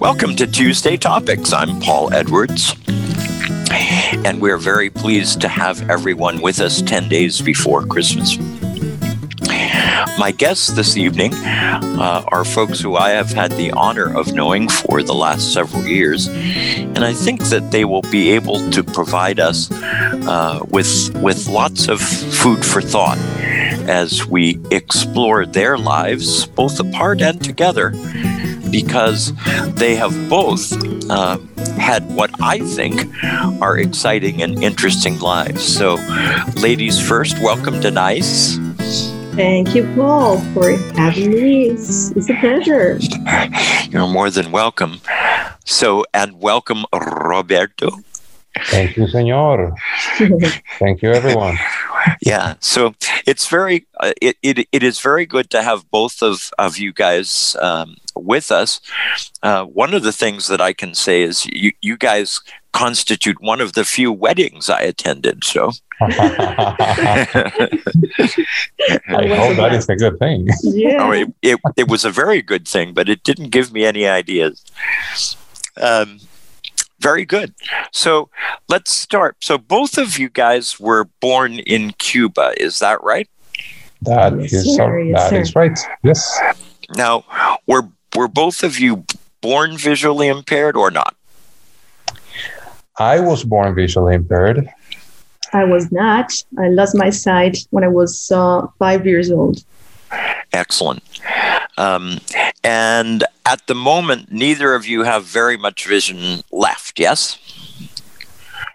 Welcome to Tuesday Topics. I'm Paul Edwards, and we're very pleased to have everyone with us 10 days before Christmas. My guests this evening uh, are folks who I have had the honor of knowing for the last several years, and I think that they will be able to provide us uh, with with lots of food for thought as we explore their lives, both apart and together, because they have both uh, had what I think are exciting and interesting lives. So, ladies first, welcome Denise. Thank you, Paul, for having me. It's, it's a pleasure. You're more than welcome. So, and welcome, Roberto. Thank you, senor. Thank you, everyone. Yeah, so it's very uh, it, it it is very good to have both of of you guys um, with us. Uh, one of the things that I can say is you you guys constitute one of the few weddings I attended. So I hope that is a good thing. Yeah. oh, it, it it was a very good thing, but it didn't give me any ideas. Um, very good. So let's start. So both of you guys were born in Cuba, is that right? That Yes, is sir. Yes, that sir. is right. Yes. Now, were were both of you born visually impaired or not? I was born visually impaired. I was not. I lost my sight when I was uh, five years old. Excellent. Um, and at the moment, neither of you have very much vision left. Yes.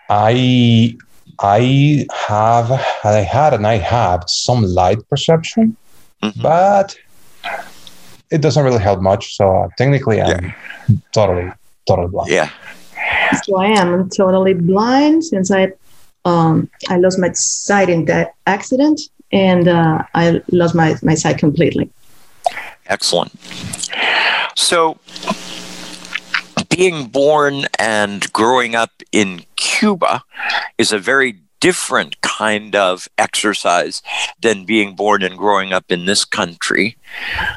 I I have I had and I have some light perception, Mhm. but it doesn't really help much. So uh, technically, I'm totally totally blind. Yeah. So I am totally blind since I um, I lost my sight in that accident, and uh, I lost my, my sight completely. Excellent. So, being born and growing up in Cuba is a very different kind of exercise than being born and growing up in this country.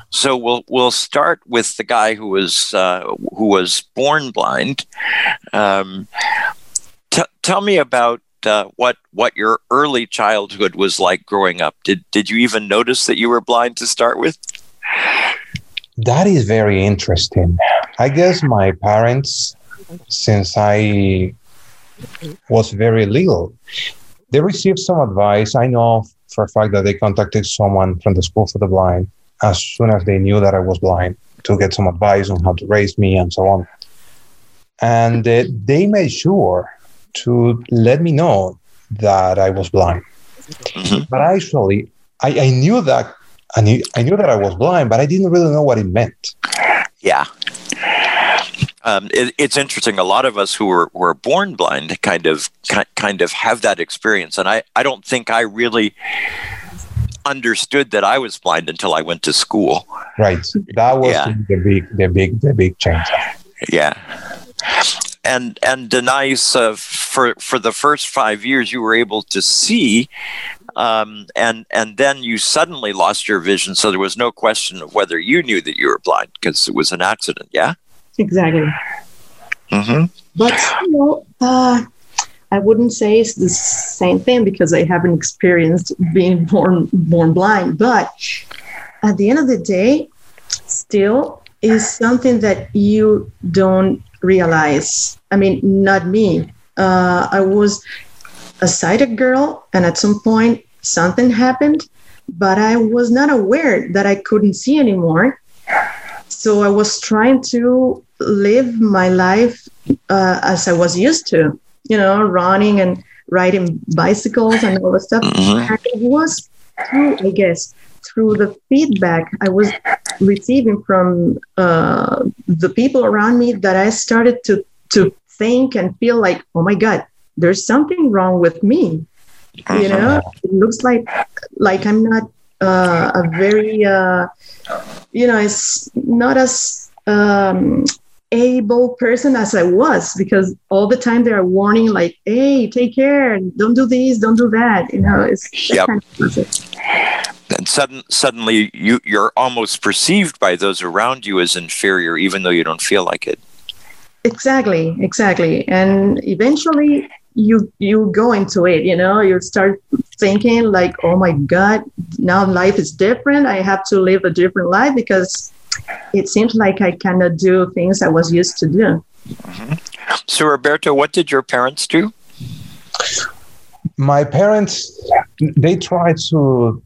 So we'll we'll start with the guy who was uh, who was born blind. Um, t- tell me about uh, what what your early childhood was like growing up. Did did you even notice that you were blind to start with? That is very interesting. I guess my parents, since I was very little, they received some advice. I know for a fact that they contacted someone from the School for the Blind as soon as they knew that I was blind to get some advice on how to raise me and so on. And uh, they made sure to let me know that I was blind. Mhm. But actually, I, I knew that I knew, I knew that I was blind, but I didn't really know what it meant. Yeah. Um, it, it's interesting. A lot of us who were, were born blind kind of kind of have that experience, and I, I don't think I really understood that I was blind until I went to school. Right. That was Yeah. the big, the big, the big change. Yeah. And and Denise, uh, for for the first five years, you were able to see, um, and and then you suddenly lost your vision. So there was no question of whether you knew that you were blind because it was an accident. Yeah. Exactly. Mm-hmm. But you know, uh, I wouldn't say it's the same thing because I haven't experienced being born born blind. But at the end of the day, still is something that you don't realize. I mean, not me. Uh, I was a sighted girl, and at some point something happened, but I was not aware that I couldn't see anymore. So I was trying to live my life uh, as I was used to, you know, running and riding bicycles and all the stuff. Mhm. And it was through, I guess, through the feedback I was receiving from uh, the people around me that I started to to think and feel like, oh my God, there's something wrong with me. You know, it looks like like I'm not uh, a very uh, you know, it's not as um, able person as I was because all the time they are warning like, "Hey, take care! Don't do this, don't do that." You know, it's Yep. kind of. And sudden, suddenly, you you're almost perceived by those around you as inferior, even though you don't feel like it. exactly exactly and eventually you you go into it you know you start thinking like oh my god now life is different i have to live a different life because it seems like i cannot do things i was used to do. So, Roberto, what did your parents do? my parents they tried to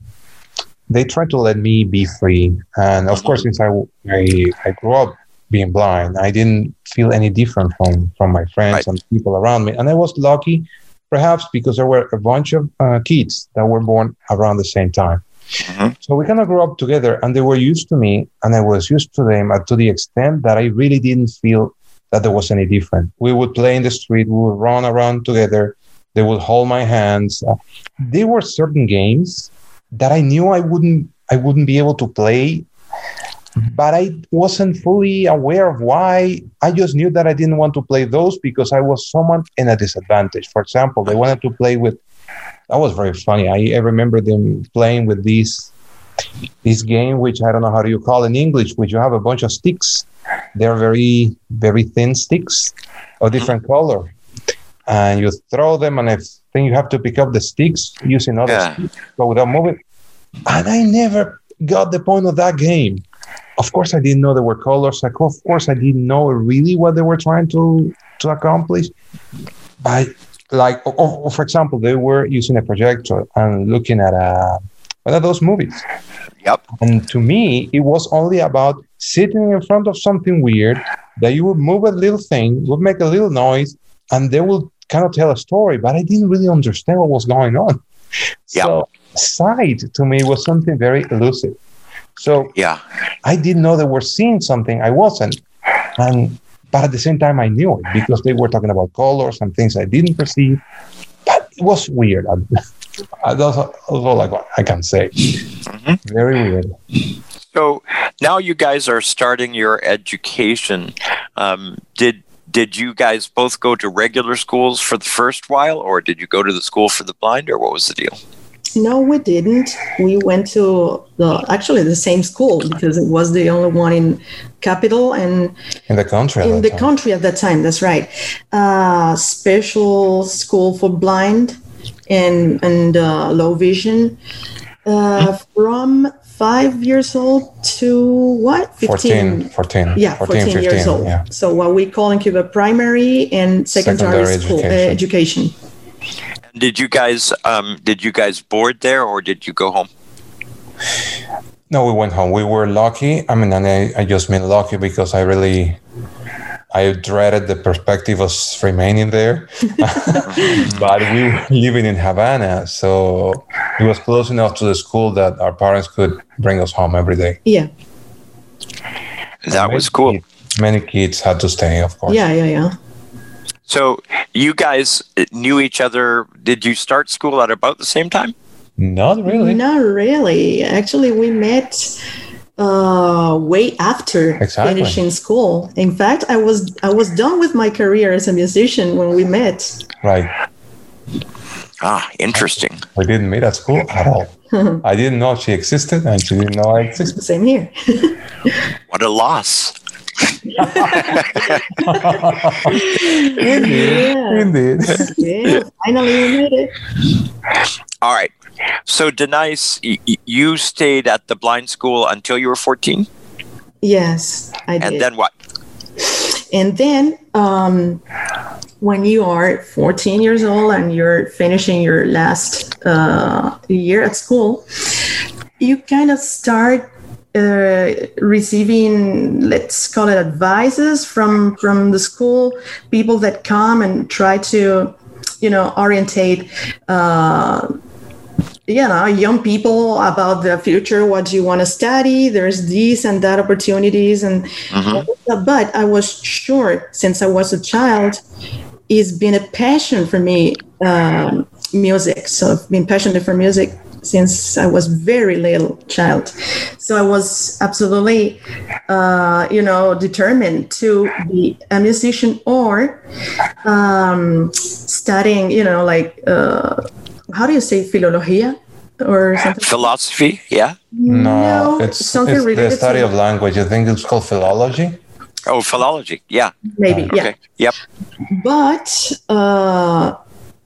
they tried to let me be free. And of course since I, I i grew up being blind i didn't feel any different from from my friends Right. and people around me. And i was lucky perhaps because there were a bunch of uh, kids that were born around the same time Mhm. so we kind of grew up together and they were used to me and i was used to them uh, to the extent that i really didn't feel that there was any different. We would play in the street we would run around together they would hold my hands. Uh, there were certain games that i knew i wouldn't i wouldn't be able to play but i wasn't fully aware of why. I just knew that i didn't want to play those because i was somewhat in a disadvantage. For example they wanted to play with that was very funny. I, I remember them playing with these this game which i don't know how do you call in english which you have a bunch of sticks. They're very very thin sticks of mm-hmm. different color. And you throw them and i think you have to pick up the sticks using other Yeah. sticks but without moving. And i never got the point of that game. Of course i didn't know there were colors. Like of course i didn't know really what they were trying to to accomplish. But like or, or for example they were using a projector and looking at a one of those movies Yep. and to me, it was only about sitting in front of something weird that you would move a little thing, would make a little noise, and they would kind of tell a story. But I didn't really understand what was going on. Yeah. So sight to me was something very elusive. So Yeah. I didn't know they were seeing something I wasn't. And but at the same time I knew it because they were talking about colors and things I didn't perceive. But it was weird. I, that's all I, I can say. Mhm. Very weird. So now you guys are starting your education. Um, did did you guys both go to regular schools for the first while, or did you go to the school for the blind, or what was the deal? No we didn't we went to the actually the same school because it was the only one in capital and In the country. in the time. country at that time that's right uh, special school for blind and and uh, low vision uh, from five years old to what 14, 14, yeah 14, 15, years old Yeah. so what we call in cuba primary and secondary, Secondary school education. uh, education Did you guys um, did you guys board there, or did you go home? No, we went home. We were lucky. I mean, and I, I just mean lucky because I really, I dreaded the perspective of remaining there. but we were living in Havana, so it was close enough to the school that our parents could bring us home every day. yeah That Many was cool. kids- Many kids had to stay, of course. yeah yeah yeah So you guys knew each other. Did you start school at about the same time? Not really. Not really. Actually, we met uh, way after Exactly. finishing school. In fact, I was I was done with my career as a musician when we met. Right. Ah, interesting. We didn't meet at school at all. I didn't know she existed, and she didn't know I existed. Same here. What a loss. Yeah. Indeed. yeah. Finally, we made it. All right. So, Denise, y- y- you stayed at the blind school until you were 14? Yes, I did. And then what? And then, um, when you are 14 years old and you're finishing your last uh, year at school, you kind of start uh, receiving, let's call it advices from from the school, people that come and try to, you know, orientate. Uh, you know young people about the future what do you want to study there's these and that opportunities and Mhm. but i was sure since i was a child it's been a passion for me um, music so i've been passionate for music since i was very little child so i was absolutely uh, you know determined to be a musician or um, studying you know like uh, how do you say philologia or something Philosophy, yeah. No, it's, something it's the study to of language. I think it's called philology. Oh, philology, yeah. maybe yeah Okay, yep. but uh,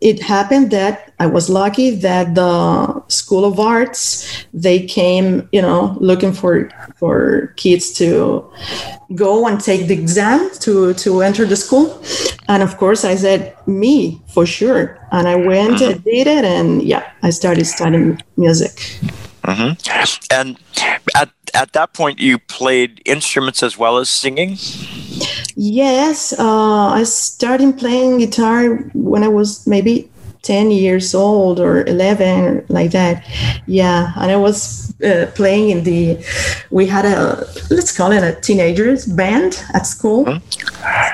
it happened that I was lucky that the School of Arts they came, you know, looking for for kids to go and take the exam to to enter the school, and of course I said me for sure, and I went and did it, and yeah, I started studying music. hmm And at at that point, you played instruments as well as singing. Yes, uh, I started playing guitar when I was maybe 10 years old or 11, like that. Yeah, and I was uh, playing in the, we had a, let's call it a teenagers band at school.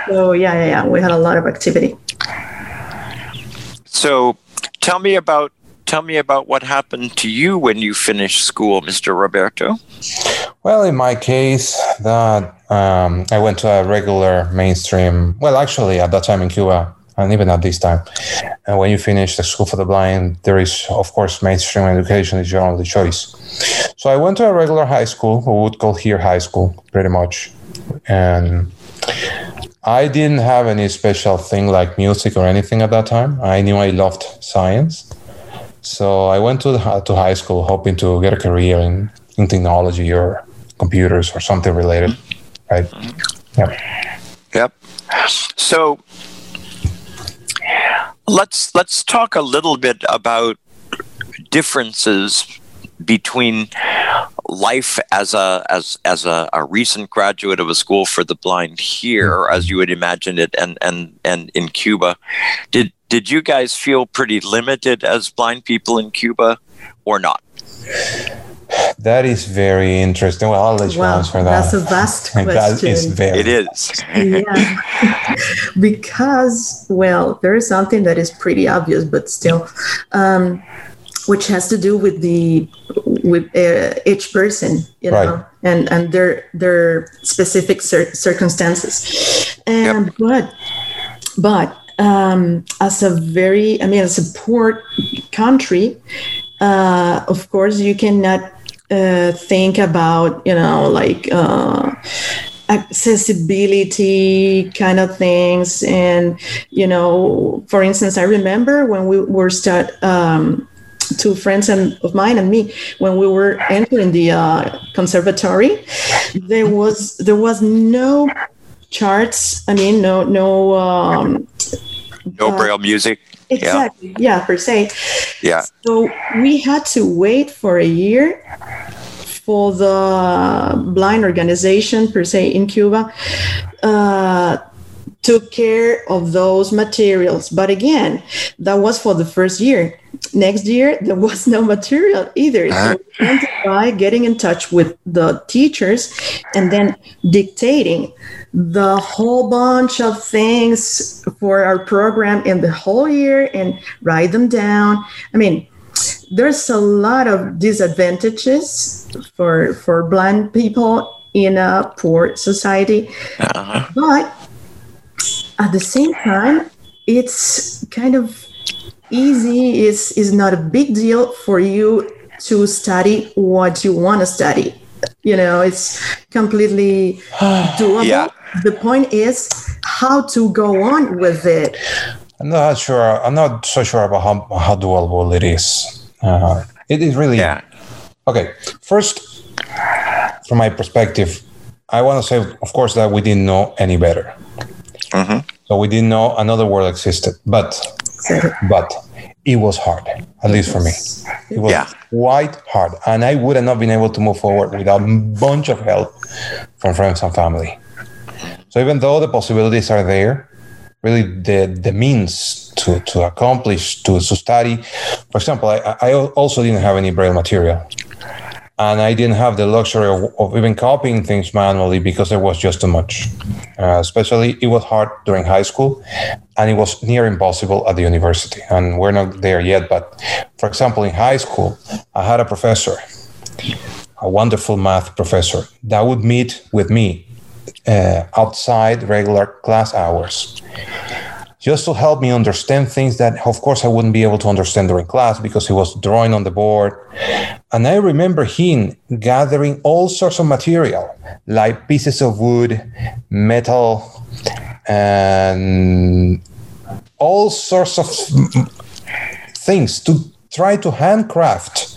So, yeah, yeah, yeah, we had a lot of activity. So, tell me about tell me about what happened to you when you finished school, Mr. Roberto. Well, in my case, that um, I went to a regular mainstream. Well, actually, at that time in Cuba, and even at this time, and when you finish the school for the blind, there is, of course, mainstream education is your only choice. So I went to a regular high school, we would call here high school, pretty much, and I didn't have any special thing like music or anything at that time. I knew I loved science. So I went to the, to high school hoping to get a career in, in technology or computers or something related, right? Yeah. Yep. So let's let's talk a little bit about differences between life as a as as a, a recent graduate of a school for the blind here mm-hmm. as you would imagine it and and and in Cuba did did you guys feel pretty limited as blind people in Cuba or not That is very interesting. Well, I'll let you Wow, answer that. that's a vast that is question. very. it is yeah because well there is something that is pretty obvious but still um, which has to do with the with uh, each person you know Right. and and their their specific cir- circumstances and but but um, as a very i mean as a poor country uh, of course you cannot uh, think about you know like uh, accessibility kind of things. And you know for instance i remember when we were start um, two friends and, of mine and me when we were entering the uh, conservatory there was there was no charts i mean no no um, no uh, braille music exactly yeah per se yeah so we had to wait for a year for the blind organization per se in Cuba uh, took care of those materials. But again, that was for the first year. Next year, there was no material either. So we had to getting in touch with the teachers and then dictating the whole bunch of things for our program in the whole year and write them down. I mean, there's a lot of disadvantages for for blind people in a poor society uh-huh. but at the same time it's kind of easy is is not a big deal for you to study what you want to study you know it's completely doable Yeah. The point is how to go on with it I'm not sure. I'm not so sure about how, how doable it is. Uh, it is really yeah okay. First, from my perspective, I want to say, of course, that we didn't know any better. Mhm. So we didn't know another world existed, but but it was hard, at least for me. It was Yeah. quite hard, and I would have not been able to move forward without a bunch of help from friends and family. So even though the possibilities are there, really the the means to to accomplish to, to study. For example, I, I also didn't have any braille material and I didn't have the luxury of, of, even copying things manually because there was just too much. Uh, especially, it was hard during high school, and it was near impossible at the university. And we're not there yet. But for example, in high school, I had a professor, a wonderful math professor, that would meet with me uh, outside regular class hours just to help me understand things that, of course, I wouldn't be able to understand during class because he was drawing on the board. And I remember him gathering all sorts of material, like pieces of wood, metal, and all sorts of things to try to handcraft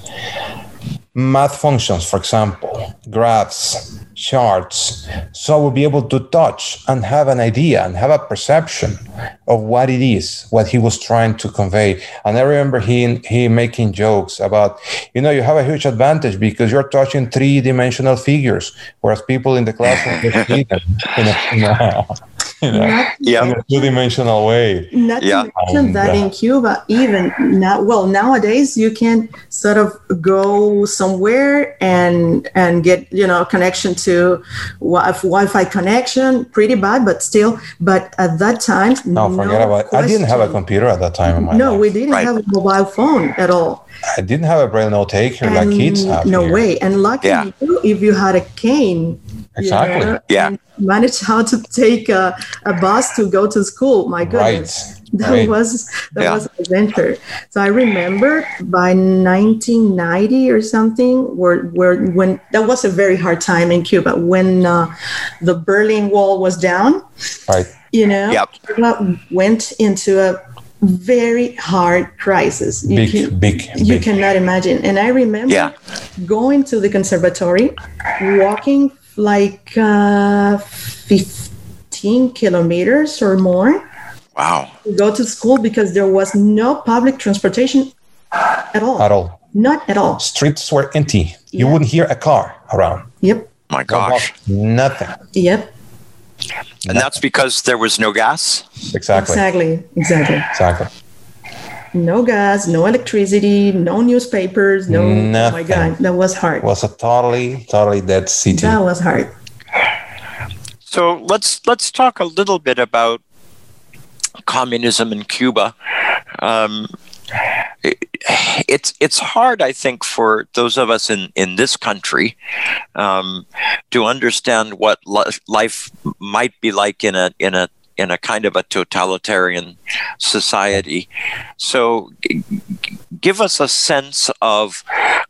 math functions, for example, graphs, charts, so I will be able to touch and have an idea and have a perception of what it is, what he was trying to convey. And I remember he he making jokes about, you know, you have a huge advantage because you're touching three dimensional figures, whereas people in the classroom see them. In a, in a yeah. in a two-dimensional way. Not yeah. to mention that uh, in Cuba, even now, well, nowadays you can sort of go somewhere and and get you know connection to Wi-Fi connection, pretty bad, but still. But at that time, no, forget no about. Question. I didn't have a computer at that time. no, life. we didn't right. have a mobile phone at all. I didn't have a braille note taker like kids have. No here. way. And lucky yeah. you, if you had a cane. Exactly. You know, yeah. Managed how to take a, a bus to go to school. My goodness. Right. That right. was that yeah. was an adventure. So I remember by 1990 or something, where where when that was a very hard time in Cuba when uh, the Berlin Wall was down. Right. You know, yep. Cuba went into a very hard crisis. You big, can, big, You big. cannot imagine. And I remember yeah. going to the conservatory, walking like uh, 15 kilometers or more. Wow. To go to school because there was no public transportation at all. At all. Not at all. Streets were empty. You wouldn't hear a car around. Yep. My gosh. Nothing. Yep. And that's because there was no gas? Exactly. Exactly. Exactly. Exactly. No gas, no electricity, no newspapers, no. Nothing. Oh my God, that was hard. It was a totally, totally dead city. That was hard. So let's let's talk a little bit about communism in Cuba. Um, it's it's hard, I think, for those of us in in this country um, to understand what life might be like in a in a in a kind of a totalitarian society. So, g- give us a sense of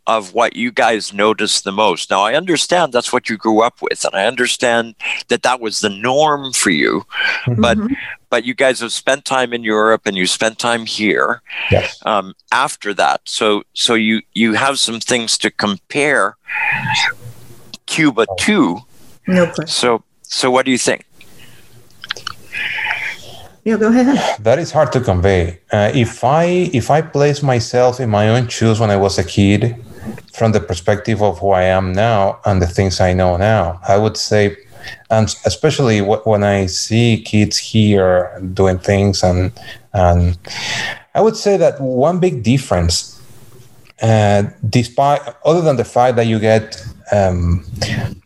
of what you guys noticed the most. Now, I understand that's what you grew up with, and I understand that that was the norm for you. Mm-hmm. But but you guys have spent time in Europe and you spent time here. Yes. Um, after that, so so you you have some things to compare Cuba to. No question. So so what do you think? Yeah, go ahead. That is hard to convey. Uh, if I if I place myself in my own shoes when I was a kid, from the perspective of who I am now and the things I know now, I would say, and especially when I see kids here doing things, and and I would say that one big difference, uh, despite other than the fact that you get um,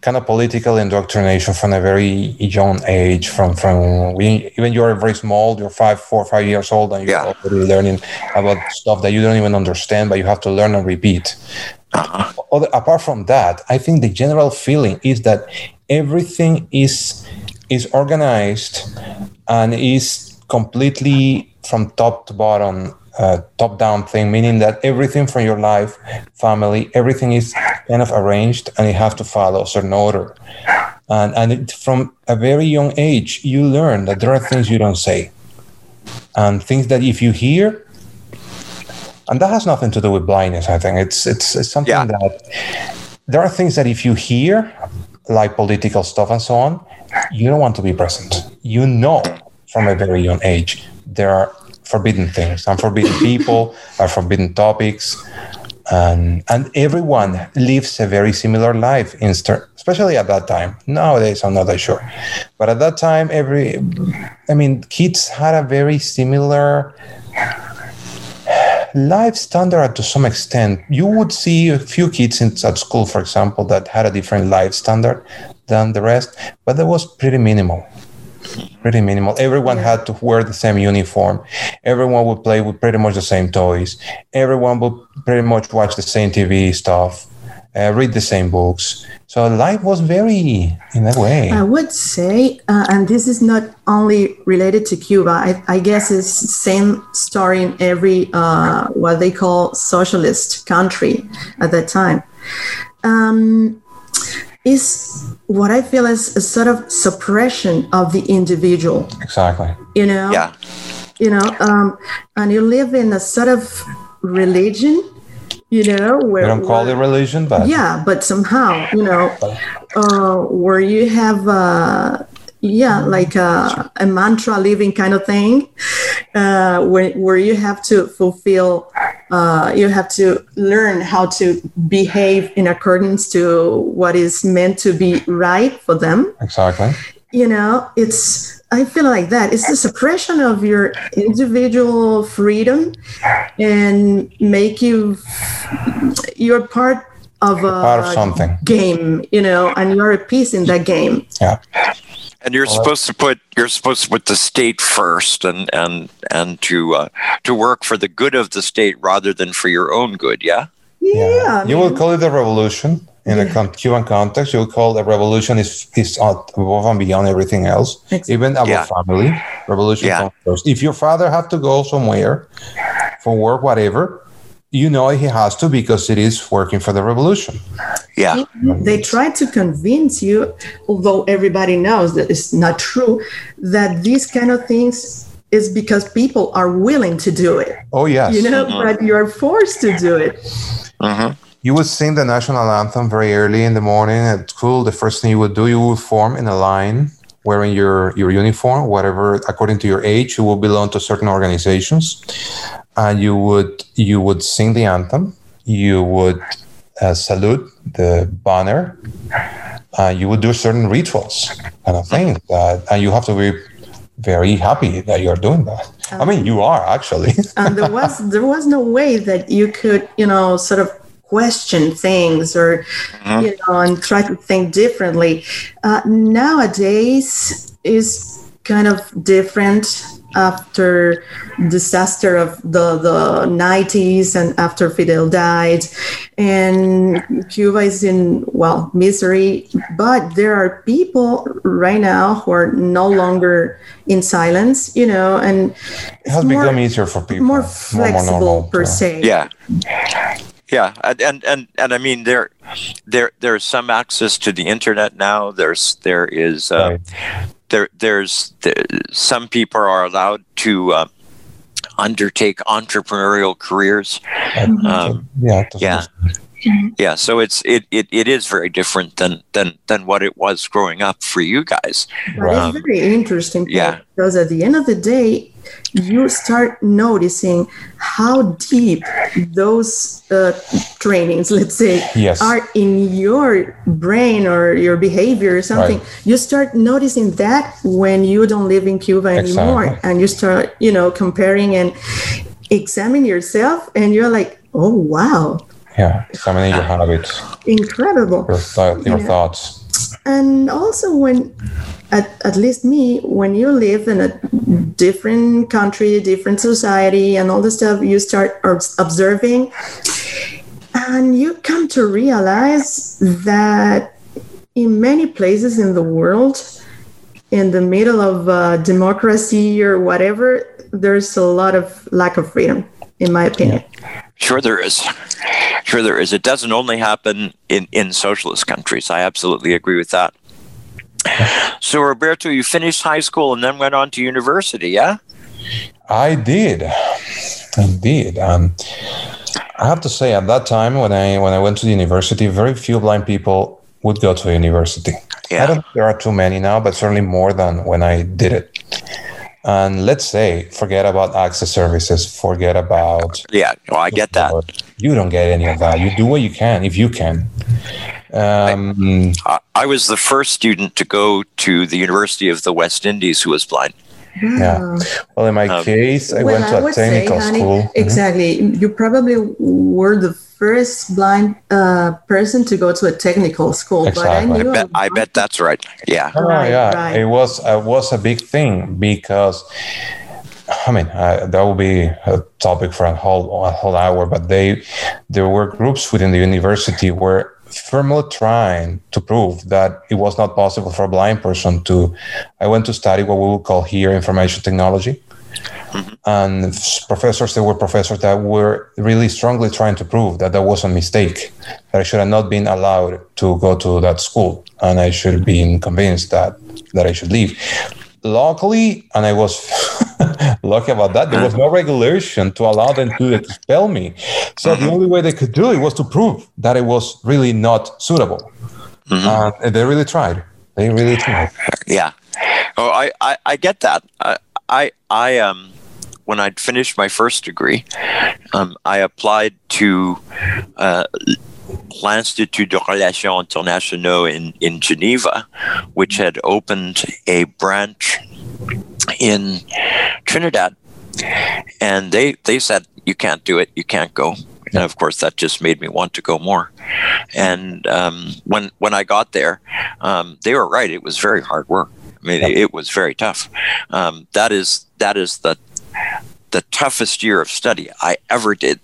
kind of political indoctrination from a very young age. From from we, even you're very small, you're five, four, five years old, and you're yeah. already learning about stuff that you don't even understand, but you have to learn and repeat. Uh-huh. Other, apart from that, I think the general feeling is that everything is is organized and is completely from top to bottom uh, top down thing, meaning that everything from your life, family, everything is kind of arranged and you have to follow a certain order. And, and it, from a very young age, you learn that there are things you don't say and things that if you hear, and that has nothing to do with blindness, I think it's, it's, it's something yeah. that there are things that if you hear, like political stuff and so on, you don't want to be present. You know from a very young age there are forbidden things, and forbidden people, or forbidden topics. and and everyone lives a very similar life in ster- especially at that time. Nowadays i'm not that sure. But at that time every i mean kids had a very similar life standard to some extent. You would see a few kids in, at school for example that had a different life standard than the rest but that was pretty minimal pretty minimal. Everyone had to wear the same uniform. Everyone would play with pretty much the same toys. Everyone would pretty much watch the same TV stuff, uh, read the same books. So life was very, in that way. I would say, uh, and this is not only related to Cuba. I, I guess it's the same story in every uh, what they call socialist country at that time. Um, is what I feel is a sort of suppression of the individual. Exactly. You know. Yeah. You know, um, and you live in a sort of religion. You know, where We don't call where- it religion, but yeah but somehow you know uh, where you have uh, yeah like a, a mantra living kind of thing uh, where, where you have to fulfill uh, you have to learn how to behave in accordance to what is meant to be right for them exactly. you know it's i feel like that it's the suppression of your individual freedom and make you you're part of a Part of something. game you know and you're a piece in that game Yeah. And you're supposed to put you're supposed to put the state first, and and and to uh, to work for the good of the state rather than for your own good. Yeah. yeah, you will call it a revolution in a con- Cuban context. You will call the revolution is is above and beyond everything else, Exactly. even above Yeah. family. Revolution Yeah. comes first. If your father have to go somewhere for work, whatever, you know he has to because it is working for the revolution. Yeah. they try to convince you although everybody knows that it's not true that these kind of things is because people are willing to do it Oh yes, you know but you're forced to do it hmm you would sing the national anthem very early in the morning at school. The first thing you would do, you would form in a line wearing your, your uniform, whatever according to your age, you will belong to certain organizations, and you would you would sing the anthem. You would uh, salute the banner. Uh, you would do certain rituals, kind of things, uh, and you have to be very happy that you are doing that. I mean, you are actually. and there was there was no way that you could you know sort of question things or you know and try to think differently uh, nowadays is kind of different after disaster of the the 90s and after fidel died and cuba is in well misery but there are people right now who are no longer in silence you know and it has more- become easier for people. more flexible normal per se. Yeah. Yeah, and, and and I mean there, there there's some access to the internet now. There's there is uh, Right. there there's there, some people are allowed to uh, undertake entrepreneurial careers. Um, yeah, to- yeah. Yeah, so it's it, it, it is very different than, than than what it was growing up for you guys. But Right. it's very interesting yeah. because at the end of the day, you start noticing how deep those uh, trainings, let's say, Yes. are in your brain or your behavior or something. Right. You start noticing that when you don't live in Cuba anymore, Exactly. and you start, you know, comparing and examine yourself, and you're like, oh wow, yeah, examining your habits, incredible. your, th- your Yeah. thoughts. and also when at, at least me when you live in a different country different society and all the stuff you start observing and you come to realize that in many places in the world in the middle of uh, democracy or whatever there's a lot of lack of freedom in my opinion Sure, there is. Sure, there is. It doesn't only happen in, in socialist countries. I absolutely agree with that. So, Roberto, you finished high school and then went on to university, yeah? I did, indeed. Um, I have to say, at that time when I when I went to the university, very few blind people would go to university. I Yeah. don't think there are too many now, but certainly more than when I did it. And let's say, forget about access services, forget about. Yeah, well, I get that. You don't get any of that. You do what you can if you can. Um, I, I was the first student to go to the University of the West Indies who was blind. Yeah. Well, in my Um, case, I Well, went to I a would say, technical honey, school. Mhm. Exactly. You probably were the first blind uh, person to go to a technical school. But I Exactly. I Bet, I bet that's right. Yeah. Oh, Right, yeah, right. it was it was a big thing because I mean uh, that would be a topic for a whole a whole hour. But they there were groups within the university where firmly trying to prove that it was not possible for a blind person to. I went to study what we would call here information technology. Mm-hmm. And professors, there were professors that were really strongly trying to prove that that was a mistake, that I should have not been allowed to go to that school, and I should have been convinced that that I should leave. Luckily, and I was lucky about that, there was no regulation to allow them to expel me. So the only way they could do it was to prove that it was really not suitable. Mhm. And they really tried. They really tried. Yeah. Oh, I, I, I get that. I, I, I, um, when I'd finished my first degree, um, I applied to uh, l'Institut de Relations Internationaux in, in Geneva, which had opened a branch in Trinidad. And they, they said, you can't do it, you can't go. And of course, that just made me want to go more. And um, when when I got there, um, they were right. It was very hard work. I mean, Yep. it was very tough. Um, that is that is the the toughest year of study I ever did.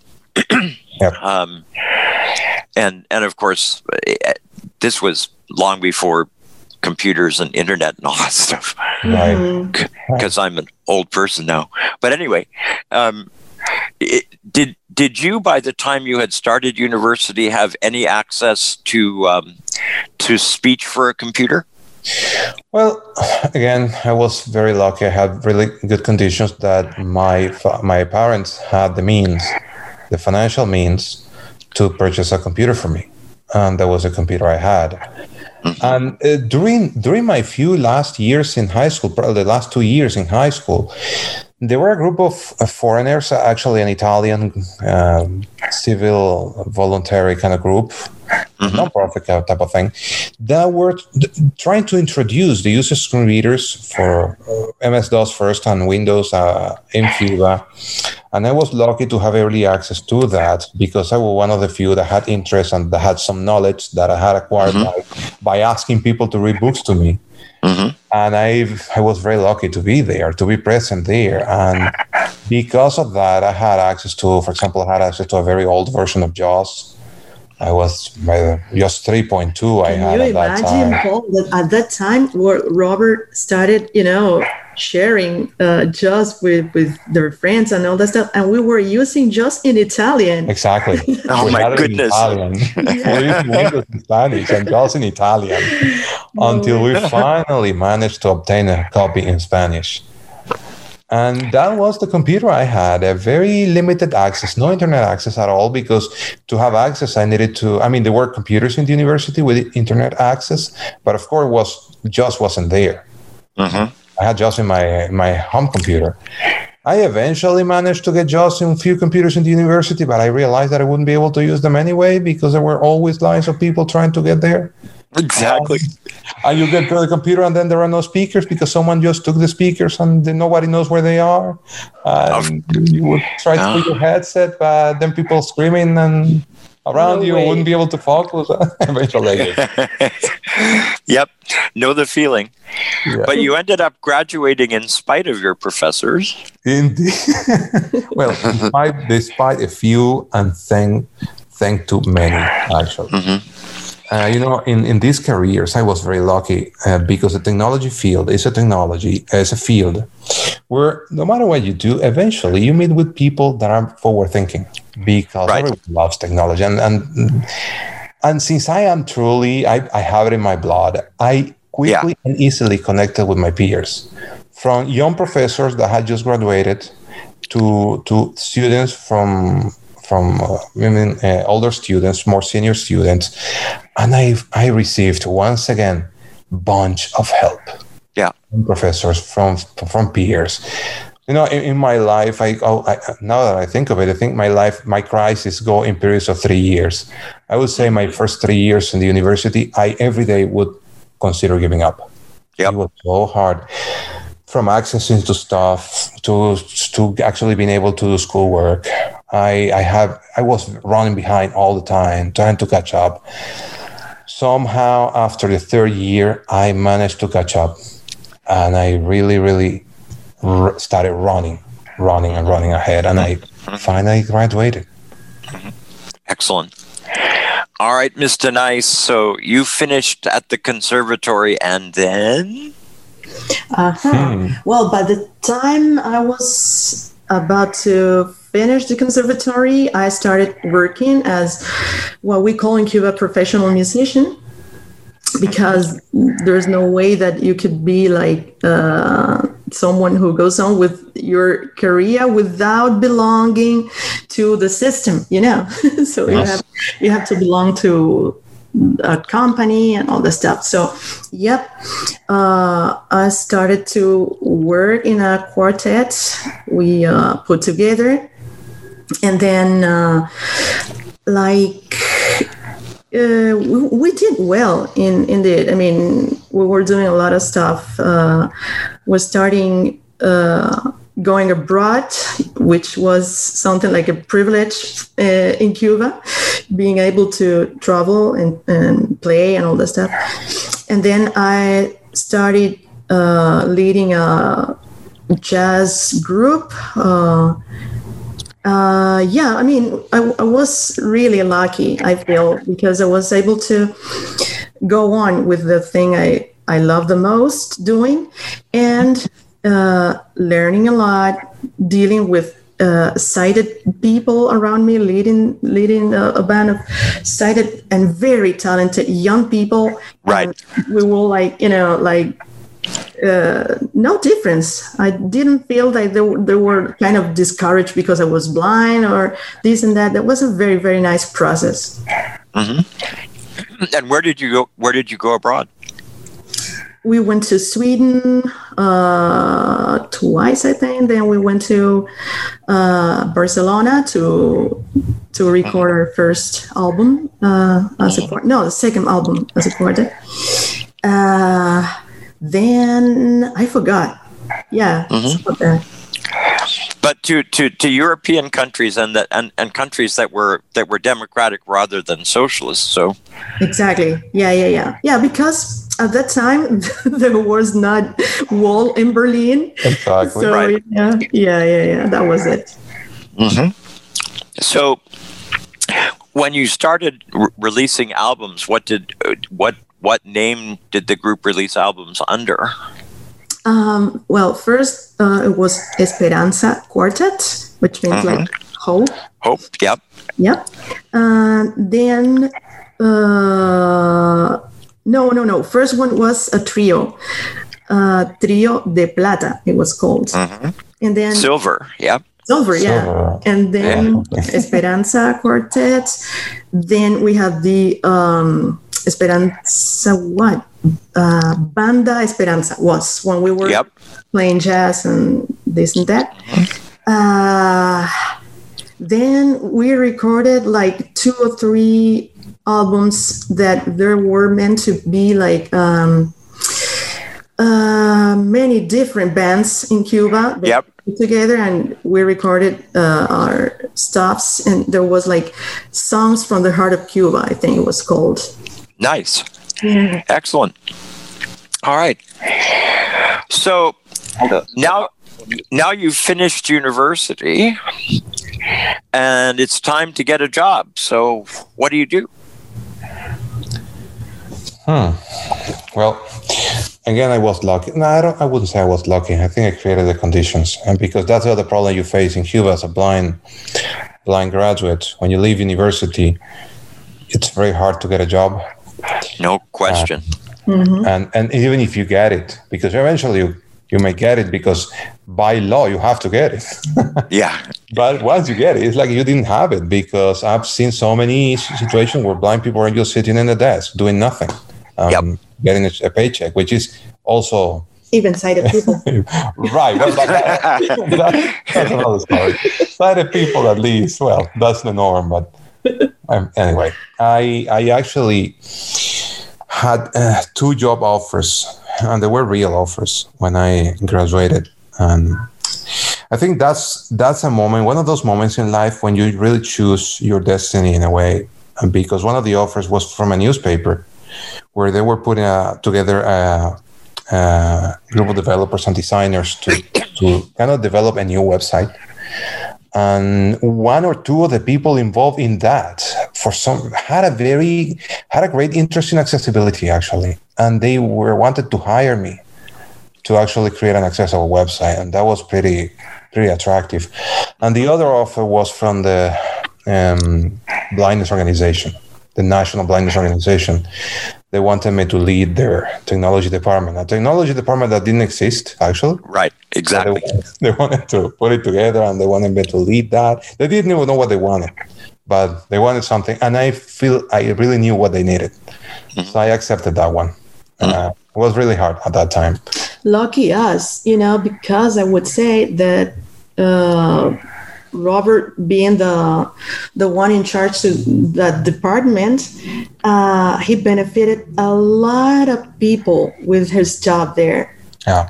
Yep. um, and and of course, eh, this was long before computers and internet and all that stuff Right. Mhm. because I'm an old person now. But anyway, um, it, did did you by the time you had started university have any access to um, to speech for a computer? Well, again, I was very lucky. I had really good conditions that my fa- my parents had the means, the financial means, to purchase a computer for me, and that was a computer I had. And uh, during during my few last years in high school, probably the last two years in high school, there were a group of uh, foreigners, actually an Italian um, civil voluntary kind of group, Mhm. non-profit type of thing, that were trying to introduce the user screen readers for uh, MS-DOS first and Windows uh, in Cuba. And I was lucky to have early access to that because I was one of the few that had interest and that had some knowledge that I had acquired by, by asking people to read books to me hmm and I I was very lucky to be there, to be present there, and because of that, I had access to, for example, I had access to a very old version of JAWS. I was by JAWS 3.2. I Can had you at that imagine, time. Paul, that at that time where Robert started, you know, sharing uh, JAWS with with their friends and all that stuff, and we were using JAWS in Italian. Exactly. Oh We my had it in goodness. Italian. we used Windows in Spanish and JAWS in Italian until we finally managed to obtain a copy in Spanish. And that was the computer I had, a very limited access, no internet access at all, because to have access, I needed to, I mean, there were computers in the university with internet access, but of course, it was just wasn't there. hmm I had JAWS in my, my home computer. I eventually managed to get in a few computers in the university, but I realized that I wouldn't be able to use them anyway because there were always lines of people trying to get there. Exactly. And you get to the computer, and then there are no speakers because someone just took the speakers and then nobody knows where they are. And you would try to put your headset, but then people screaming and around No you way. wouldn't be able to focus. Eventually, yep. Know the feeling. Yeah. But you ended up graduating in spite of your professors. Indeed. well, despite, despite a few and thank, thank to many, actually. Mhm. Uh, you know, in, in these careers, I was very lucky uh, because the technology field is a technology, is a field where no matter what you do, eventually you meet with people that are forward thinking because Right. everyone loves technology. And, and, and since I am truly, I, I have it in my blood, I quickly and easily connected with my peers from young professors that had just graduated to, to students from from uh, I uh, older students, more senior students, and I I received once again bunch of help, Yeah. From professors, from from peers. You know, in, in my life, I, oh, I now that I think of it, I think my life, my crisis go in periods of three years. I would say my first three years in the university, I every day would consider giving up. Yep. It was so hard from accessing to stuff to to actually being able to do schoolwork. I I have I was running behind all the time, trying to catch up. Somehow, after the third year, I managed to catch up, and I really, really r- started running, running, and running ahead, and I mm-hmm. finally graduated. Mm-hmm. Excellent. All right, Mr. Nice. So you finished at the conservatory and then? Uh-huh. Hmm. Well, by the time I was about to finish the conservatory, I started working as what we call in Cuba professional musician because there's no way that you could be like uh, someone who goes on with your career without belonging to the system you know? So you have you have to belong to a company and all the stuff. So yep uh, i started to work in a quartet. We uh, put together and then uh, like uh, we, we did well in in the i mean we were doing a lot of stuff. Uh, we're starting uh, going abroad which was something like a privilege uh, in cuba being able to travel and, and play and all that stuff. And then i started uh, leading a jazz group uh, yeah, I mean, I, I was really lucky, I feel, because I was able to go on with the thing I, I love the most doing and uh, learning a lot, dealing with uh, sighted people around me, leading leading a, a band of sighted and very talented young people. Right. And we were like, you know, like uh, no difference. I didn't feel that they, were- they were kind of discouraged because I was blind or this and that. That was a very, very nice process. And where did you go? Where did you go abroad? We went to Sweden uh, twice, I think. Then we went to uh, Barcelona to to record our first album uh, as a quartet. No, the second album as a quartet. Uh, then I forgot. Yeah, something like that. But to, to, to European countries and that and, and countries that were that were democratic rather than socialist. So Exactly. Yeah, yeah, yeah. Yeah, because at that time there was not wall in Berlin. Exactly. So Right. yeah, yeah, yeah, yeah. That was it. so when you started re- releasing albums, what did uh, what what name did the group release albums under? Um, well, first uh, it was Esperanza Quartet, which means like hope. Hope. Yep. Yep. Uh, then uh, no, no, no. First one was a trio, uh, Trio de Plata. It was called, and then Silver. Yep. Silver, yeah. Silver. And then Esperanza Quartet. Then we have the um, Esperanza what? Uh, Banda Esperanza was when we were Yep. playing jazz and this and that. Uh, then we recorded like two or three albums that there were meant to be like um, uh, many different bands in Cuba. Yep. put Together and we recorded uh, our stuffs, and there was like songs from the heart of Cuba. I think it was called. Nice. Excellent. All right. So now now you've finished university and it's time to get a job. So what do you do? Hmm. Well, again, I was lucky. No, I don't. I wouldn't say I was lucky. I think I created the conditions, and because that's the other problem you face in Cuba as a blind blind graduate. When you leave university, it's very hard to get a job, No question. and and even if you get it, because eventually you you may get it because by law you have to get it. yeah. But once you get it, it's like you didn't have it because I've seen so many situations where blind people are just sitting in the desk doing nothing, um, Yep. getting a, a paycheck, which is also even sighted people. right. Well, that, that, that's another story. Sighted people, at least. Well, that's the norm. But um, anyway, I I actually had uh, two job offers, and they were real offers when I graduated. And I think that's that's a moment, one of those moments in life when you really choose your destiny in a way. Because one of the offers was from a newspaper, where they were putting uh, together a, a, group of developers and designers to to kind of develop a new website. And one or two of the people involved in that, for some, had a very had a great interest in accessibility actually, and they were wanted to hire me to actually create an accessible website, and that was pretty pretty attractive. And the other offer was from the um, blindness organization, the National Blindness Organization. They wanted me to lead their technology department, a technology department that didn't exist actually. Right, exactly. So they, they, wanted to put it together, and they wanted me to lead that. They didn't even know what they wanted, but they wanted something, and I feel I really knew what they needed, mm-hmm. so I accepted that one. Mm-hmm. Uh, it was really hard at that time lucky us, you know, because I would say that uh, Robert, being the the one in charge to that department, uh, he benefited a lot of people with his job there. Yeah.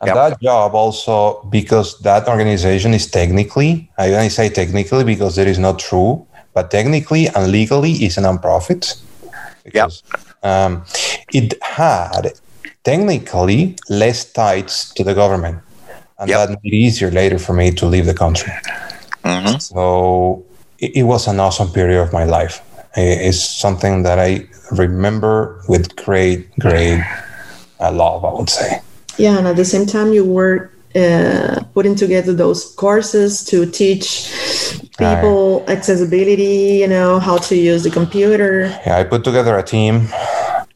And yep. that job also because that organization is technically, I only say technically because it is not true, but technically and legally is a nonprofit. Because yep. um, it had technically less ties to the government. And yep. that made it easier later for me to leave the country. Mm-hmm. So it, it, was an awesome period of my life. It's something that I remember with great, great uh, love, I would say. Yeah, and at the same time, you were uh, putting together those courses to teach people right. accessibility, you know, how to use the computer. Yeah, I put together a team,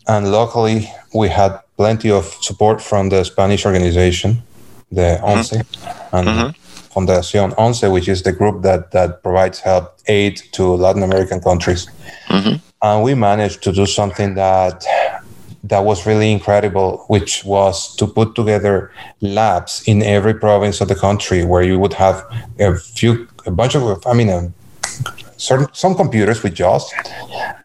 and luckily, we had plenty of support from the Spanish organization, the mm-hmm. ONCE, and mm-hmm. Fundación ONCE, which is the group that, that provides help aid to Latin American countries. Mm-hmm. And we managed to do something that that was really incredible, which was to put together labs in every province of the country where you would have a few, a bunch of, I mean, a certain some computers with JAWS,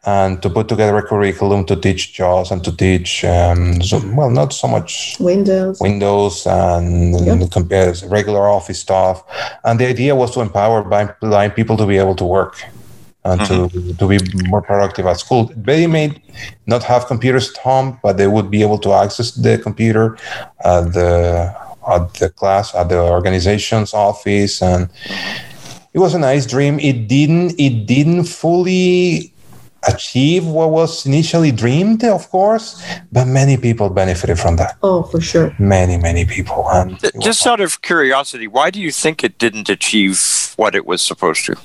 and to put together a curriculum to teach JAWS and to teach um, so, well, not so much Windows, Windows, and yep. compare regular Office stuff. And the idea was to empower blind people to be able to work and mm-hmm. to, to be more productive at school. They may not have computers at home, but they would be able to access the computer at the at the class, at the organization's office, and it was a nice dream. It didn't it didn't fully achieve what was initially dreamed, of course, but many people benefited from that. Oh, for sure. Many, many people. And Just out of curiosity, why do you think it didn't achieve what it was supposed to?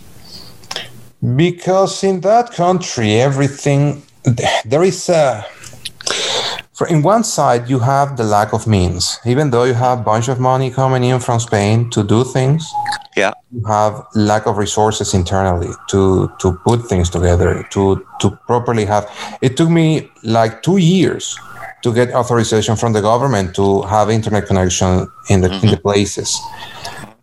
Because in that country, everything there is a in one side you have the lack of means. Even though you have a bunch of money coming in from spain to do things yeah. you have lack of resources internally to to put things together to to properly have. It took me like two years to get authorization from the government to have internet connection in the mm-hmm. in the places.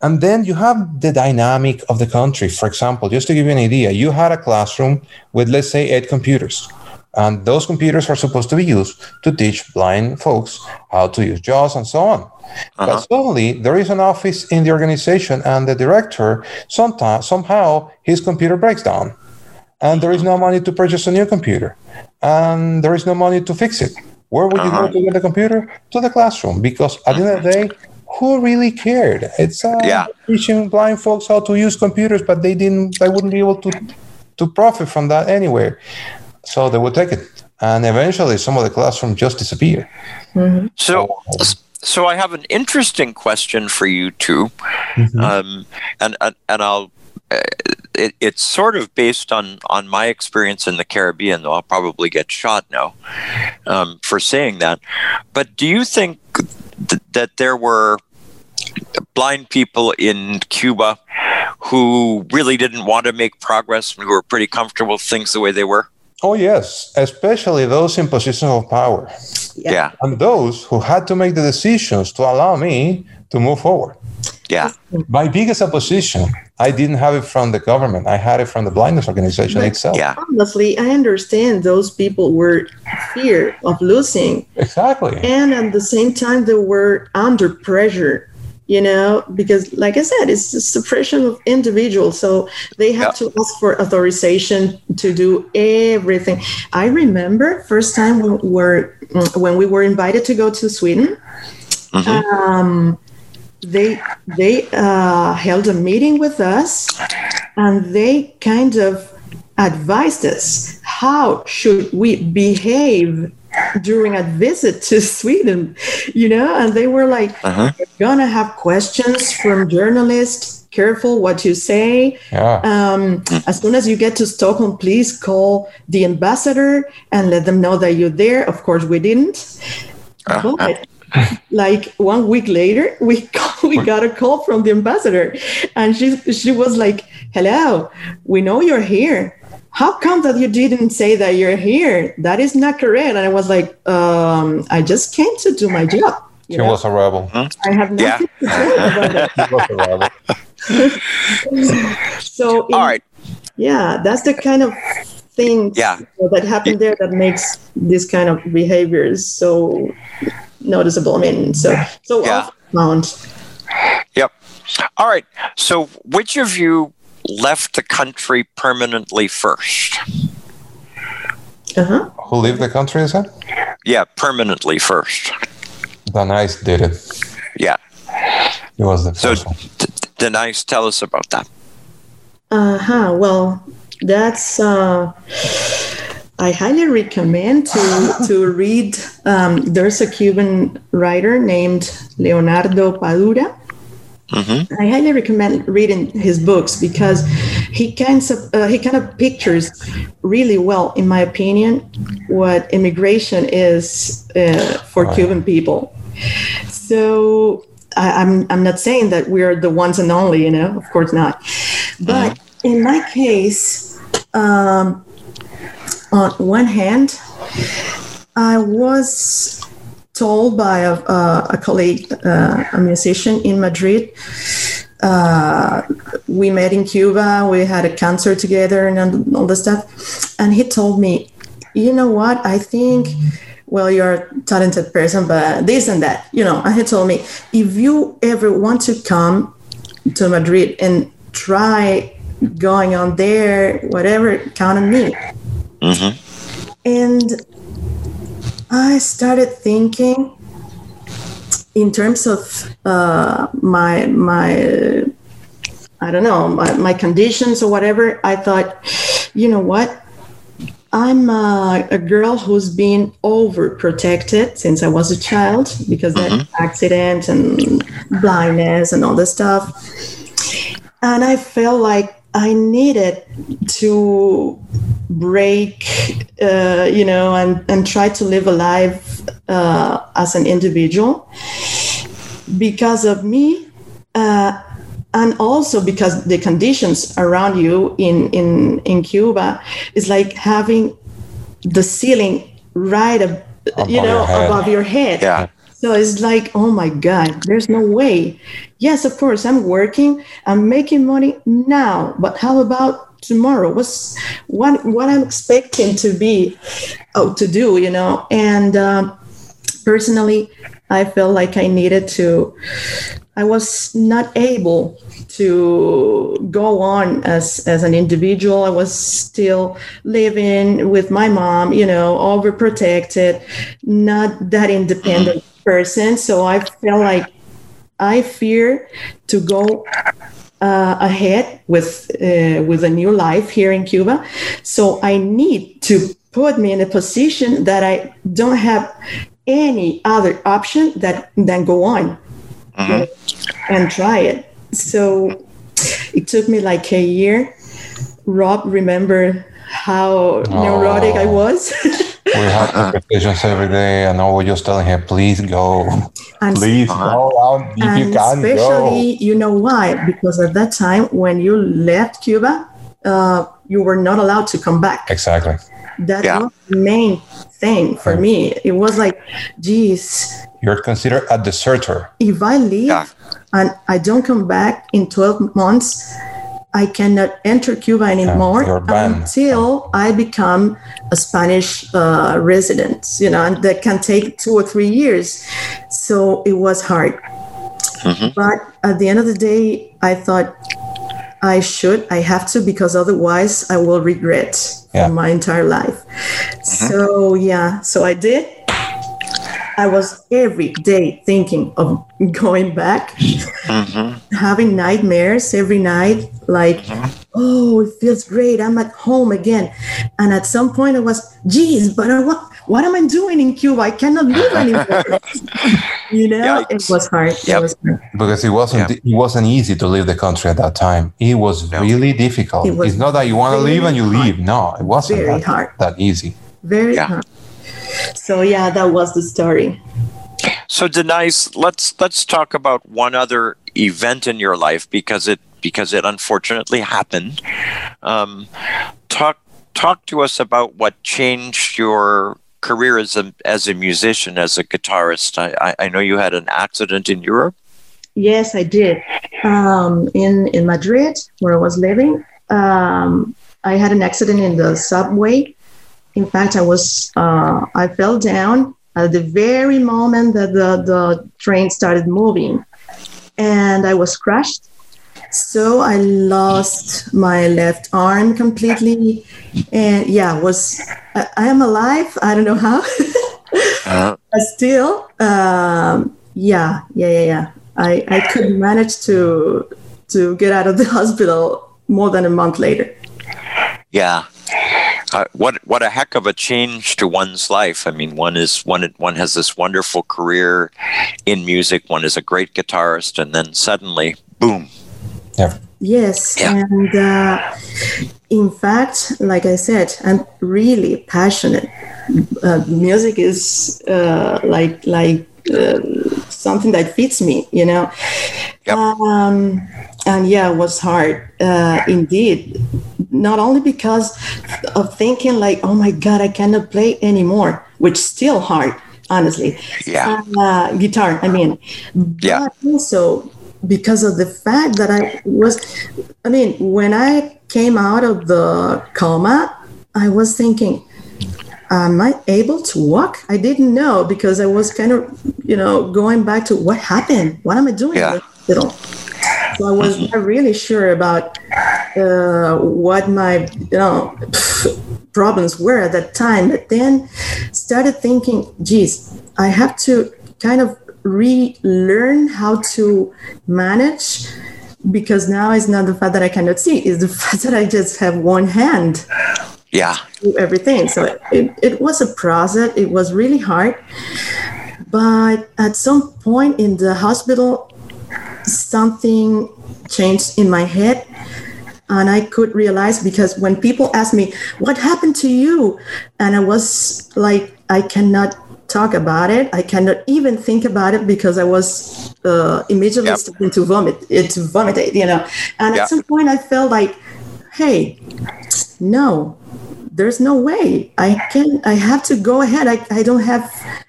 And then you have the dynamic of the country. For example just to give you an idea you had a classroom with let's say eight computers and those computers are supposed to be used to teach blind folks how to use JAWS and so on. Uh-huh. But suddenly there is an office in the organization and the director, sometime, somehow his computer breaks down and there is no money to purchase a new computer and there is no money to fix it. Where would uh-huh. you go uh-huh. to get the computer? To the classroom because at the end of the day, who really cared? It's uh, yeah. teaching blind folks how to use computers, but they didn't. They wouldn't be able to to profit from that anywhere. So they would take it. And eventually some of the classroom just disappeared. Mm-hmm. So, so I have an interesting question for you too. Mm-hmm. Um, and, and, and I'll, uh, it, it's sort of based on, on my experience in the Caribbean, though I'll probably get shot now um, for saying that. But do you think th- that there were blind people in Cuba who really didn't want to make progress and who were pretty comfortable with things the way they were? Oh, yes, especially those in positions of power Yeah. Yeah. and those who had to make the decisions to allow me to move forward. Yeah. My biggest opposition, I didn't have it from the government. I had it from the blindness organization But- itself. Yeah. Honestly, I understand those people were fear of losing, Exactly. and at the same time, they were under pressure. You know, because like I said, it's the suppression of individuals, so they have to ask for authorization to do everything. I remember first time when we were when we were invited to go to Sweden. Mhm. Um, they they uh, held a meeting with us and they kind of advised us how should we behave during a visit to sweden you know and they were like Uh-huh. you're gonna have questions from journalists careful what you say Yeah. um, as soon as you get to Stockholm, please call the ambassador and let them know that you're there. Of course, we didn't. Uh, But like one week later, we we got a call from the ambassador, and she she was like, "Hello, we know you're here. How come that you didn't say that you're here? That is not correct." And I was like, um, "I just came to do my job. He You know? was a rebel. I have Yeah. nothing to say about it." He was a rebel. So in- All right. yeah that's the kind of thing Yeah. that happened there that makes this kind of behaviors so noticeable i mean so so Yeah. found Yep. All right. So, which of you left the country permanently first? uh-huh Who lived the country, is that? Yeah, permanently first. Denise did it. Yeah. He was the So, first one. D- Denise, tell us about that. uh-huh well that's uh I highly recommend to to read. Um, there's a Cuban writer named Leonardo Padura, hmm I highly recommend reading his books because he kind of uh, he kind of pictures really well, in my opinion, what immigration is uh, for Right. Cuban people. So I, I'm I'm not saying that we are the ones and only, you know, of course not. But in my case, um, on one hand, I was told by a, a colleague, uh, a musician in Madrid. Uh, we met in Cuba. We had a concert together and all the stuff. And he told me, you know what? I think, well, you're a talented person, but this and that, you know. And he told me, if you ever want to come to Madrid and try going on there, whatever, count on me. hmm And I started thinking in terms of uh, my my I don't know my, my conditions or whatever. I thought, you know what? I'm a, a girl who's been overprotected since I was a child because of accident and blindness and all this stuff. And I felt like I needed to break, uh, you know, and, and try to live a life uh, as an individual because of me. Uh, and also because the conditions around you in, in, in Cuba is like having the ceiling right ab- you Above know your head. above your head Yeah. So it's like, oh my God, there's no way. Yes, of course, I'm working, I'm making money now, but how about tomorrow? What's what what I'm expecting to be, oh, to do, you know? And um, personally, I felt like I needed to. I was not able to go on as as an individual. I was still living with my mom, you know, overprotected, not that independent person. So I feel like I fear to go uh, ahead with uh, with a new life here in Cuba. So I need to put me in a position that I don't have any other option that than go on Mhm. and try it. So it took me like a year. Rob, remember how neurotic I was? We had conversations every day, and I was just telling her, please go. and Please go out if you and can go. especially, you know why? Because at that time, when you left Cuba, uh, you were not allowed to come back. Exactly. That Yeah. was the main thing for me. It was like, geez, You're considered a deserter. if I leave Yeah. and I don't come back in 12 months, I cannot enter Cuba anymore until I become a Spanish uh, resident, you know, and that can take two or three years. So it was hard. Mhm. But at the end of the day, I thought I should, I have to, because otherwise I will regret Yeah. for my entire life. So, yeah, so I did. I was every day thinking of going back, hmm having nightmares every night, like, oh, it feels great. I'm at home again. And at some point, I was, geez, but I, what, what am I doing in Cuba? I cannot live anymore. you know, it was hard. Yep. It was hard. because it wasn't it wasn't easy to leave the country at that time. It was No. really difficult. It was it's not that you want to very leave and you hard. leave. No, it wasn't Very that, hard. that easy. Very Yeah. hard. So, yeah, that was the story. So Denise, let's let's talk about one other event in your life because it because it unfortunately happened. Um, talk talk to us about what changed your career as a as a musician, as a guitarist. I, I, I know you had an accident in Europe. Yes, I did. Um, in in Madrid, where I was living, um, I had an accident in the subway. In fact, I was uh, I fell down at the very moment that the the train started moving, and I was crushed. So I lost my left arm completely, and yeah, was I, I am alive. I don't know how. Uh, But still, um, yeah, yeah, yeah, yeah. I, I could manage to to get out of the hospital more than a month later. yeah. Uh, what what a heck of a change to one's life. I mean, one is one one has this wonderful career in music. One is a great guitarist, and then suddenly, boom. Yeah. Yes, Yeah. and uh, in fact, like I said, I'm really passionate. Uh, music is uh, like like uh, something that fits me, you know. Yep. Um, and yeah, it was hard uh, indeed. Not only because of thinking like, oh my God, I cannot play anymore, which still hard, honestly. Yeah. Uh, guitar, I mean. Yeah. But also because of the fact that I was, I mean, when I came out of the coma, I was thinking, am I able to walk? I didn't know because I was kind of, you know, going back to what happened? What am I doing Yeah. in the hospital? So I was not really sure about uh, what my, you know, problems were at that time. But then started thinking, geez, I have to kind of relearn how to manage because now it's not the fact that I cannot see, it's the fact that I just have one hand Yeah. do everything. So it, it was a process. It was really hard. But at some point in the hospital, something changed in my head. And I could realize because when people ask me, What happened to you? And I was like, I cannot talk about it. I cannot even think about it because I was uh, immediately Yep. starting to vomit, it to vomit, you know. And Yeah. at some point, I felt like, Hey, no, there's no way. I can i have to go ahead. I, I don't have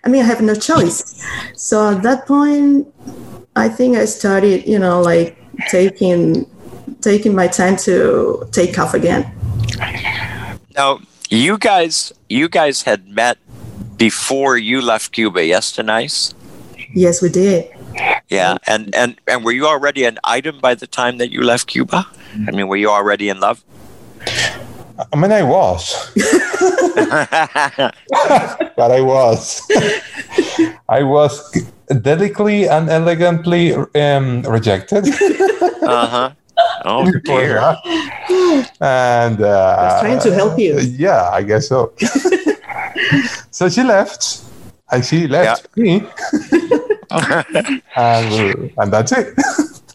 i mean i have no choice. So at that point i think i started you know like taking taking my time to take off again. Now, you guys, you guys had met before you left Cuba, yes, Denise? yes we did Yeah, and and and were you already an item by the time that you left Cuba? I mean, were you already in love? I mean, I was, but I was, I was delicately and elegantly um, rejected. uh huh. Oh dear. that. And uh, I was trying to help you. Yeah, I guess so. so she left, and she left me, and and that's it.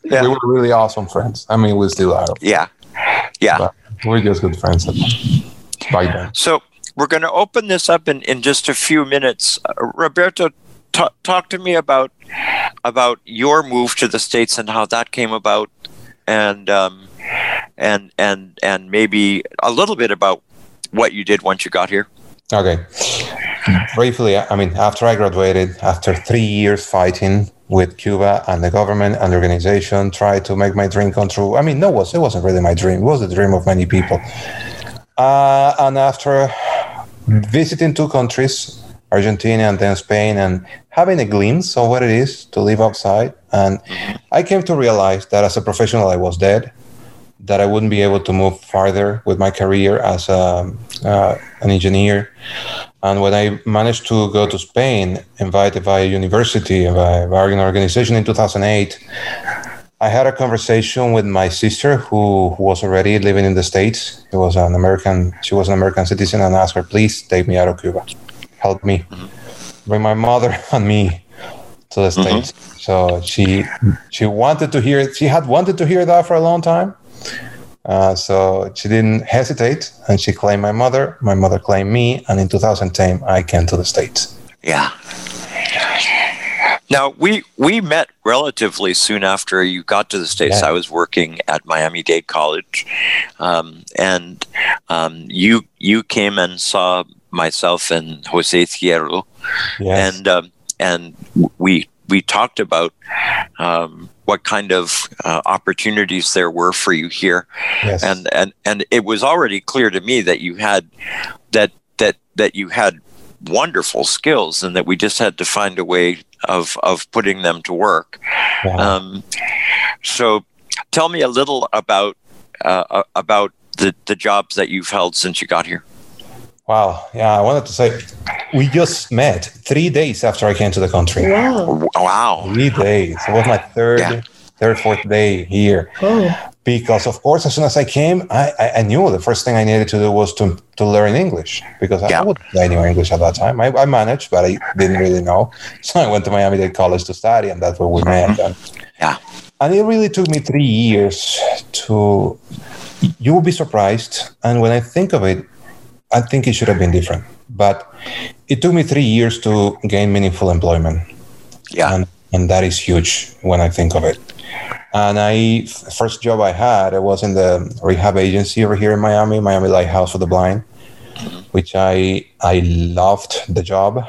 Yeah. We were really awesome friends. I mean, we still are. yeah, yeah. But we're just good friends at- by then. So we're going to open this up in, in just a few minutes. Uh, Roberto, ta- talk to me about about your move to the states and how that came about, and um, and and and maybe a little bit about what you did once you got here? Okay. Briefly, I mean, after I graduated, after three years fighting with Cuba and the government and the organization, tried to make my dream come true. I mean, no, it, was, it wasn't really my dream. It was the dream of many people. Uh, and after visiting two countries, Argentina and then Spain, and having a glimpse of what it is to live outside, and I came to realize that as a professional, I was dead that I wouldn't be able to move farther with my career as a, uh, an engineer. And when I managed to go to Spain, invited by a university, by, by an organization in 2008, I had a conversation with my sister who, who was already living in the States. She was an American, she was an American citizen and asked her, please take me out of Cuba. Help me. Mm-hmm. Bring my mother and me to the. States. Mm-hmm. So she she wanted to hear she had wanted to hear that for a long time uh, so she didn't hesitate and she claimed my mother. My mother claimed me. And in 2010, I came to the States. Yeah. Now we we met relatively soon after you got to the states. Yeah. I was working at Miami Dade College, um, and um, you you came and saw myself and Jose Izquierdo, yes. and um, and we we talked about um, what kind of uh, opportunities there were for you here, yes. and and and it was already clear to me that you had that that that you had wonderful skills, and that we just had to find a way of of putting them to work. Um, so, tell me a little about uh, uh about the the jobs that you've held since you got here. Wow. Yeah, I wanted to say we just met three days after I came to the country. Wow. Wow. Three days. It was my third, yeah. third, fourth day here. Oh. Because of course, as soon as I came, I, I, I, knew the first thing I needed to do was to, to learn English because yeah. I wasn't I English at that time. I, I managed, but I didn't really know. So I went to Miami Dade College to study, and that's where we met. Mm-hmm. And, yeah. And it really took me three years to. You will be surprised, and when I think of it, I think it should have been different. But it took me three years to gain meaningful employment. Yeah. And, and that is huge when I think of it. And I first job I had I was in the rehab agency over here in Miami, Miami Lighthouse for the Blind, which I I loved the job.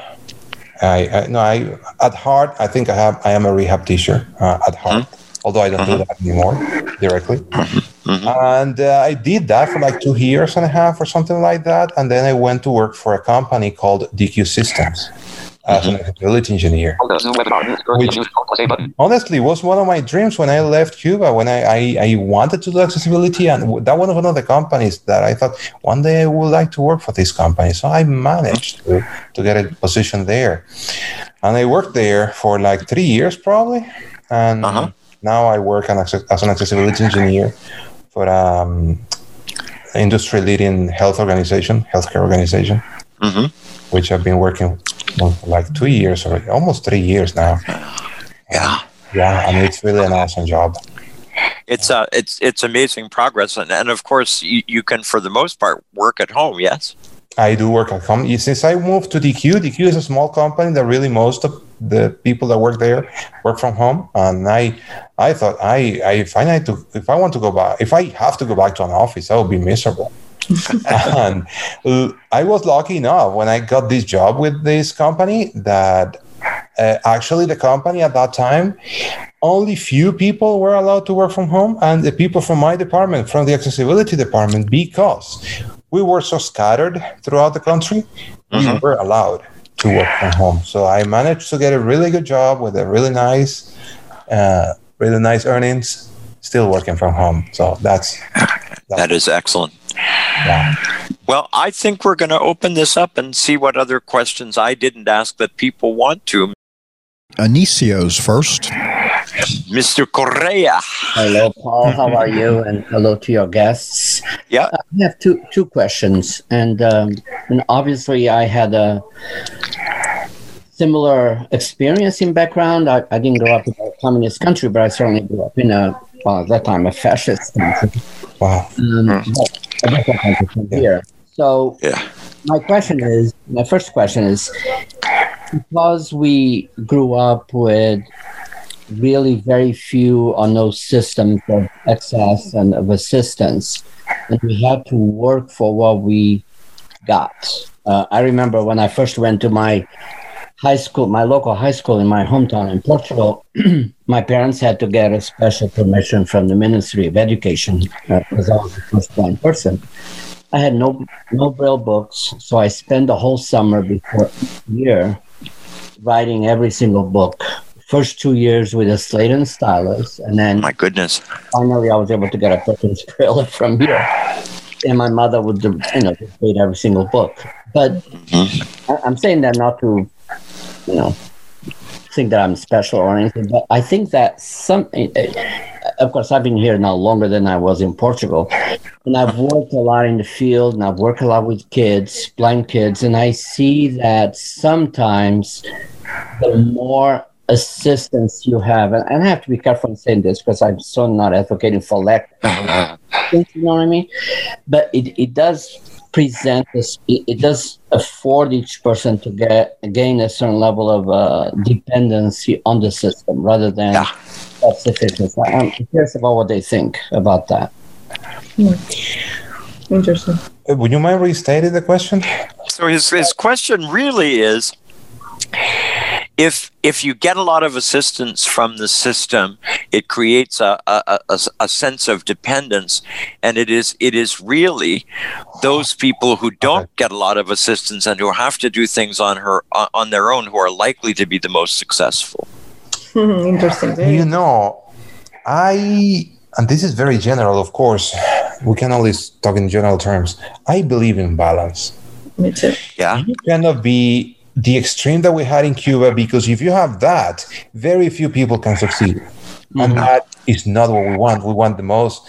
I, I no I at heart I think I have I am a rehab teacher uh, at heart. Mm-hmm although I don't do uh-huh. that anymore directly. Mm-hmm. And uh, I did that for like two years and a half or something like that. And then I went to work for a company called Deque Systems as mm-hmm. an accessibility engineer. Which honestly was one of my dreams when I left Cuba, when I, I, I wanted to do accessibility. And that was one of the companies that I thought one day I would like to work for this company. So I managed to, to get a position there. And I worked there for like three years probably. And uh-huh now I work as an accessibility engineer for um, industry leading health organization, healthcare organization, mm-hmm. which I've been working for like two years or almost three years now. Yeah. Yeah, I mean it's really an awesome job. It's uh it's it's amazing progress and, and of course you, you can for the most part work at home, yes? I do work at home. Since I moved to Deque, Deque is a small company that really most of the people that work there work from home. And I, I thought I, I if I need to, if I want to go back, if I have to go back to an office, I will be miserable. and I was lucky enough when I got this job with this company that uh, actually the company at that time only few people were allowed to work from home and the people from my department from the accessibility department because we were so scattered throughout the country, mm-hmm. we were allowed to work from home. So I managed to get a really good job with a really nice, uh, really nice earnings, still working from home. So that's, that's that is excellent. Yeah. Well, I think we're going to open this up and see what other questions I didn't ask that people want to. Anicio's first. Mr. Correa. Hello, Paul. How are you? And hello to your guests. Yeah. I have two two questions, and um, and obviously I had a similar experience in background. I, I didn't grow up in a communist country, but I certainly grew up in a well at that time a fascist country. Wow. Um, mm. here. So yeah. my question is, my first question is, because we grew up with really very few or no systems of access and of assistance. And we had to work for what we got. Uh, I remember when I first went to my high school, my local high school in my hometown in Portugal, my parents had to get a special permission from the Ministry of Education because uh, I was the first blind person. I had no no braille books, so I spent the whole summer before year writing every single book. First two years with a slate and stylus, and then my goodness, finally I was able to get a Perkins braille from here. And my mother would, you know, read every single book. But mm-hmm. I'm saying that not to, you know, think that I'm special or anything, but I think that some, eh, eh, of course, I've been here now longer than I was in Portugal, and I've worked a lot in the field, and I've worked a lot with kids, blind kids, and I see that sometimes the more assistance you have, and, I have to be careful in saying this because I'm so not advocating for lack, you know what I mean? But it, it does present this it, it, does afford each person to get gain a certain level of uh, dependency on the system rather than yeah. self-sufficiency i'm curious about what they think about that hmm. interesting uh, would you mind restating the question so his, his question really is if if you get a lot of assistance from the system, it creates a, a, a, a, sense of dependence, and it is it is really those people who don't get a lot of assistance and who have to do things on her uh, on their own who are likely to be the most successful. Interesting. You know, I and this is very general, of course. We can only talk in general terms. I believe in balance. Me too. Yeah. You cannot be the extreme that we had in Cuba, because if you have that, very few people can succeed. Mm-hmm. And that is not what we want. We want the most.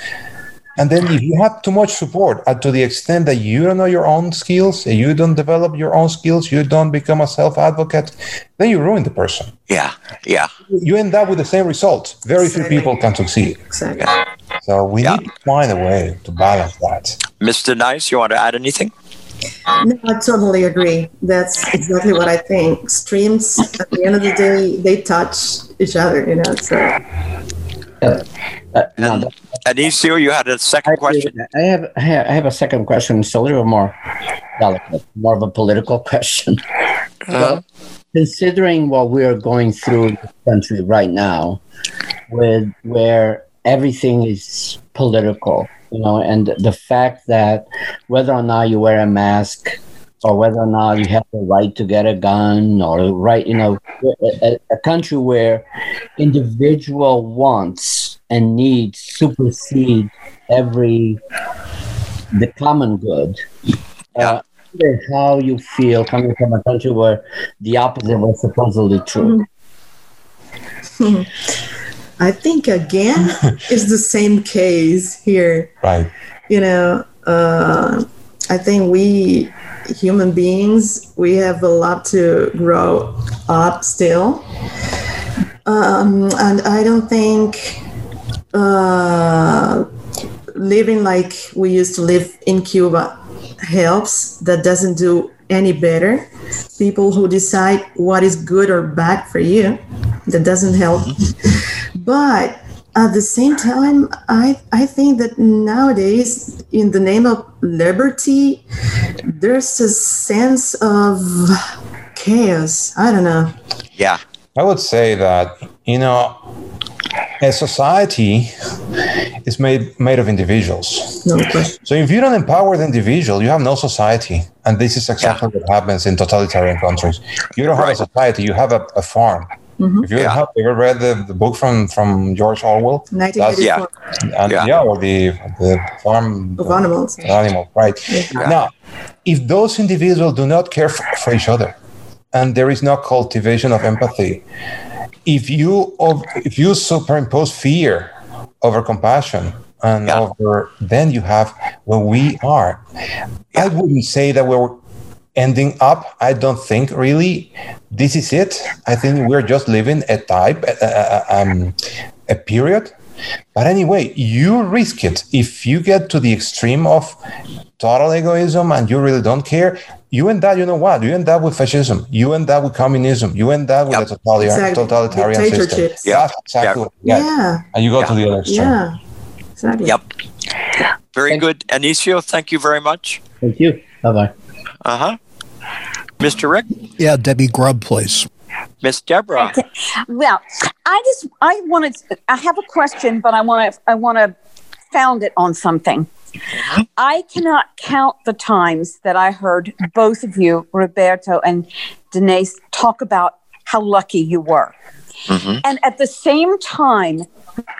And then if you have too much support, uh, to the extent that you don't know your own skills, you don't develop your own skills, you don't become a self-advocate, then you ruin the person. Yeah, yeah. You end up with the same result. Very exactly. few people can succeed. Exactly. So we yeah. need to find a way to balance that. Mr. Nice, you want to add anything? No, I totally agree. That's exactly what I think. Streams, at the end of the day, they touch each other, you know. So. Uh, uh, no, Anicio, you had a second I, question. I have, I have a second question. It's a little more delicate, more of a political question. Uh, considering what we are going through in the country right now, with where everything is political, you know, and the fact that whether or not you wear a mask or whether or not you have the right to get a gun or right, you know, a, a country where individual wants and needs supersede every the common good. Uh, how you feel coming from a country where the opposite was supposedly true. Mm-hmm. I think again is the same case here. Right. You know, uh, I think we human beings we have a lot to grow up still, um, and I don't think uh, living like we used to live in Cuba helps. That doesn't do any better. People who decide what is good or bad for you, that doesn't help. But at the same time, I, I think that nowadays, in the name of liberty, there's a sense of chaos. I don't know. Yeah. I would say that, you know, a society is made made of individuals. No question. So if you don't empower the individual, you have no society. And this is exactly yeah. what happens in totalitarian countries. You don't have right. a society, you have a, a farm. Mm-hmm. If you yeah. have ever read the, the book from, from George Orwell, yeah. And, yeah. yeah, or the the farm of animals, animal, right? Yeah. Now, if those individuals do not care for, for each other, and there is no cultivation of empathy, if you if you superimpose fear over compassion and yeah. over then you have where we are. I wouldn't say that we're ending up i don't think really. This is it. I think we're just living a type a, a, um, a period but anyway you risk it if you get to the extreme of total egoism and you really don't care you end up, you know what? You end up with fascism. You end up with communism. You end up with yep. a totalitarian, exactly. totalitarian system. Yeah, exactly. Yeah. yeah. And you go yeah. to the other extreme. Yeah, exactly. Yep. Very thank good. Anicio, thank you very much. Thank you. Bye bye. Uh huh. Mr. Rick? Yeah, Debbie Grubb, please. Miss Deborah. Okay. Well, I just I wanted I have a question, but I want to I want to found it on something. I cannot count the times that I heard both of you, Roberto and Denise, talk about how lucky you were. Mm-hmm. And at the same time,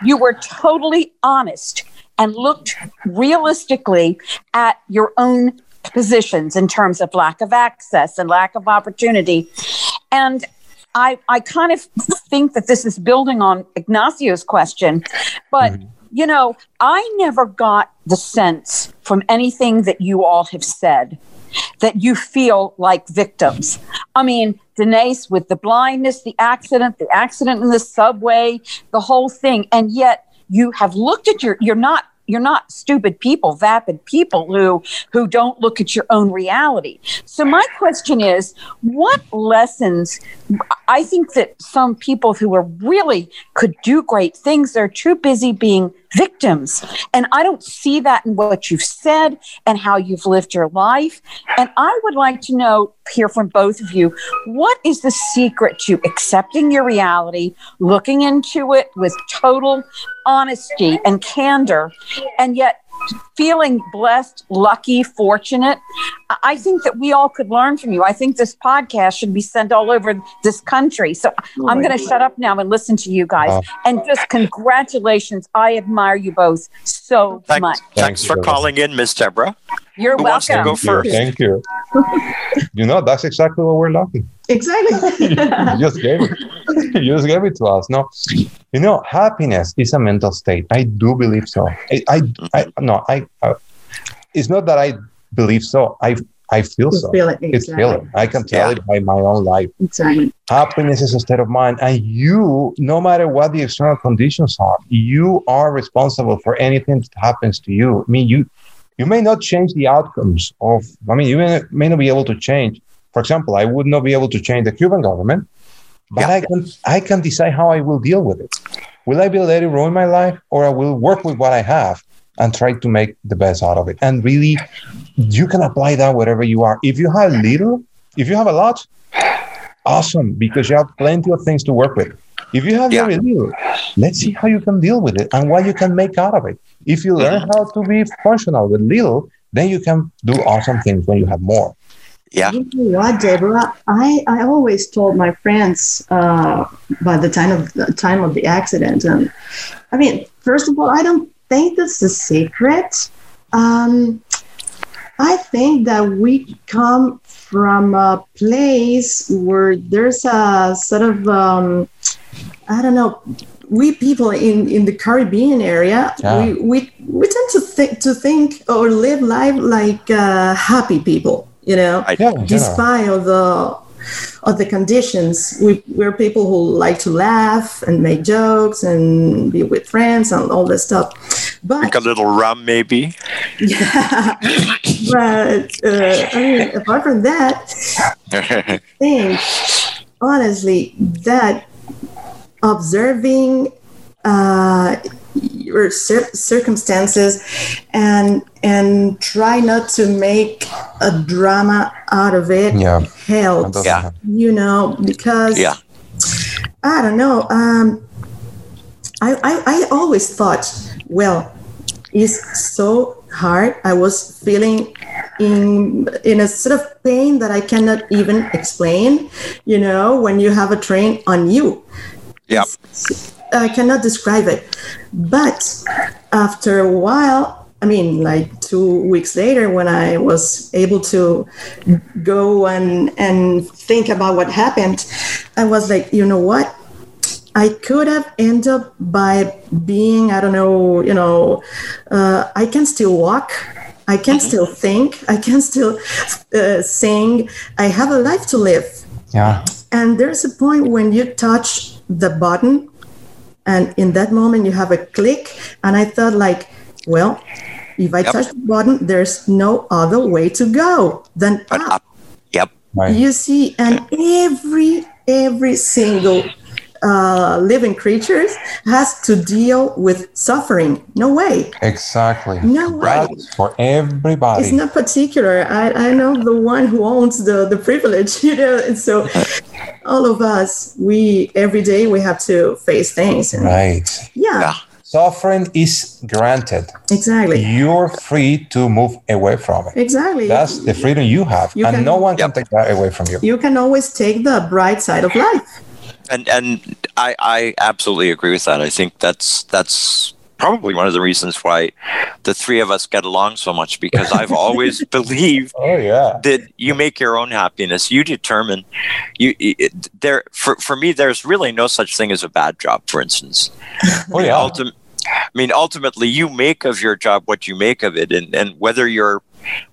you were totally honest and looked realistically at your own positions in terms of lack of access and lack of opportunity. And I, I kind of think that this is building on Ignacio's question, but mm-hmm. you know, I never got the sense from anything that you all have said that you feel like victims. I mean, Denise with the blindness, the accident, the accident in the subway, the whole thing, and yet you have looked at your you're not you're not stupid people, vapid people who who don't look at your own reality. So my question is, what lessons? I think that some people who are really could do great things, they're too busy being victims. And I don't see that in what you've said and how you've lived your life. And I would like to know, hear from both of you, what is the secret to accepting your reality, looking into it with total honesty and candor, and yet feeling blessed, lucky, fortunate. I think that we all could learn from you. I think this podcast should be sent all over this country. So oh I'm going to shut up now and listen to you guys. Uh, and just congratulations. I admire you both so thanks, much. Thanks, for calling in, Miss Deborah. You're Who welcome. Wants to go first? Thank you. you know, that's exactly what we're looking. Exactly. you just gave it. You just gave it to us. No, you know, happiness is a mental state. I do believe so. I, I, I no, I. Uh, it's not that I believe so. I, I feel you so. Feel it. Exactly. It's feeling. I can tell yeah. it by my own life. Exactly. Happiness is a state of mind, and you, no matter what the external conditions are, you are responsible for anything that happens to you. I mean, you, you may not change the outcomes of. I mean, you may, may not be able to change for example, I would not be able to change the Cuban government, but yeah. I can I can decide how I will deal with it. Will I be let it ruin my life, or I will work with what I have and try to make the best out of it? And really, you can apply that wherever you are. If you have little, if you have a lot, awesome, because you have plenty of things to work with. If you have yeah. very little, let's see how you can deal with it and what you can make out of it. If you learn mm-hmm. how to be functional with little, then you can do awesome things when you have more. Yeah. You know what, Deborah? I, I always told my friends uh, by the time of the time of the accident, and I mean, first of all, I don't think that's the secret. Um, I think that we come from a place where there's a sort of um, I don't know. We people in, in the Caribbean area, yeah. we, we we tend to think to think or live life like uh, happy people you know, yeah, despite of the of the conditions. We, we're people who like to laugh and make jokes and be with friends and all this stuff. But like a little rum, maybe. Yeah, but uh, I mean, apart from that, I think honestly that observing uh, your cir- circumstances and and try not to make a drama out of it. Yeah. Helps yeah. you know because yeah. I don't know um I, I i always thought well it's so hard. I was feeling in in a sort of pain that i cannot even explain you know when you have a train on you. Yeah I cannot describe it. But after a while, I mean, like two weeks later, when I was able to go and and think about what happened, I was like, you know what? I could have ended up by being, I don't know, you know, uh, I can still walk. I can mm-hmm. still think. I can still uh, sing. I have a life to live. Yeah. And there's a point when you touch the button and in that moment you have a click and i thought like well if i yep. touch the button there's no other way to go than up. up. Yep. Right. You see, and every every single uh, living creatures has to deal with suffering. No way. Exactly. No way. That's for everybody. It's not particular. I, I know the one who owns the, the privilege, you know, and so all of us, we every day we have to face things. And right. Yeah. yeah. Suffering is granted. Exactly. You're free to move away from it. Exactly. That's the freedom you have, you and can, no one can take that away from you. You can always take the bright side of life. And and I I absolutely agree with that. I think that's that's probably one of the reasons why the three of us get along so much because I've always believed oh, yeah. that you make your own happiness. You determine you it, there for, for me there's really no such thing as a bad job, for instance. Oh yeah. Ultim- I mean ultimately you make of your job what you make of it and, and whether you're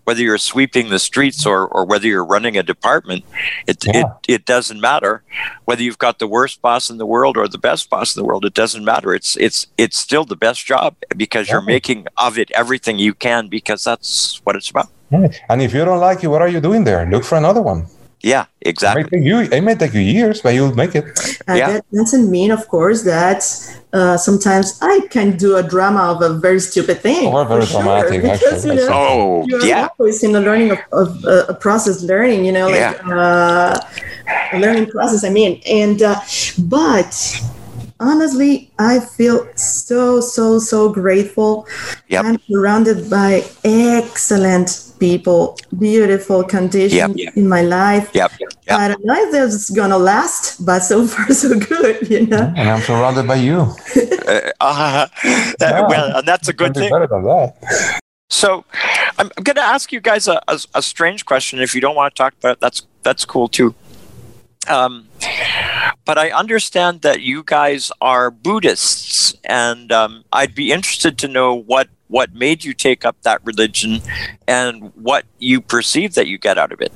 whether you're sweeping the streets or, or whether you're running a department, it, yeah. it, it doesn't matter. Whether you've got the worst boss in the world or the best boss in the world, it doesn't matter. It's it's it's still the best job because you're making of it everything you can because that's what it's about. And if you don't like it, what are you doing there? Look for another one. Yeah, exactly. It may take you, it may take you years, but you'll make it. And yeah. that doesn't mean, of course, that uh, sometimes I can do a drama of a very stupid thing. Or very dramatic, sure, because, actually. You know, oh, you're yeah. always in a learning of, of uh, a process, learning. You know, like yeah. uh, a learning process. I mean, and uh, but honestly, I feel so, so, so grateful. Yep. I'm surrounded by excellent people, beautiful conditions yep. in my life. Yep. Yep. I don't know if this is going to last, but so far, so good, you know? And I'm surrounded by you. uh, uh, yeah. Well, and that's a good thing. Better than that. So, I'm, I'm going to ask you guys a, a, a strange question. If you don't want to talk about it, that's that's cool too. Um, but I understand that you guys are Buddhists, and um, I'd be interested to know what what made you take up that religion and what you perceive that you get out of it.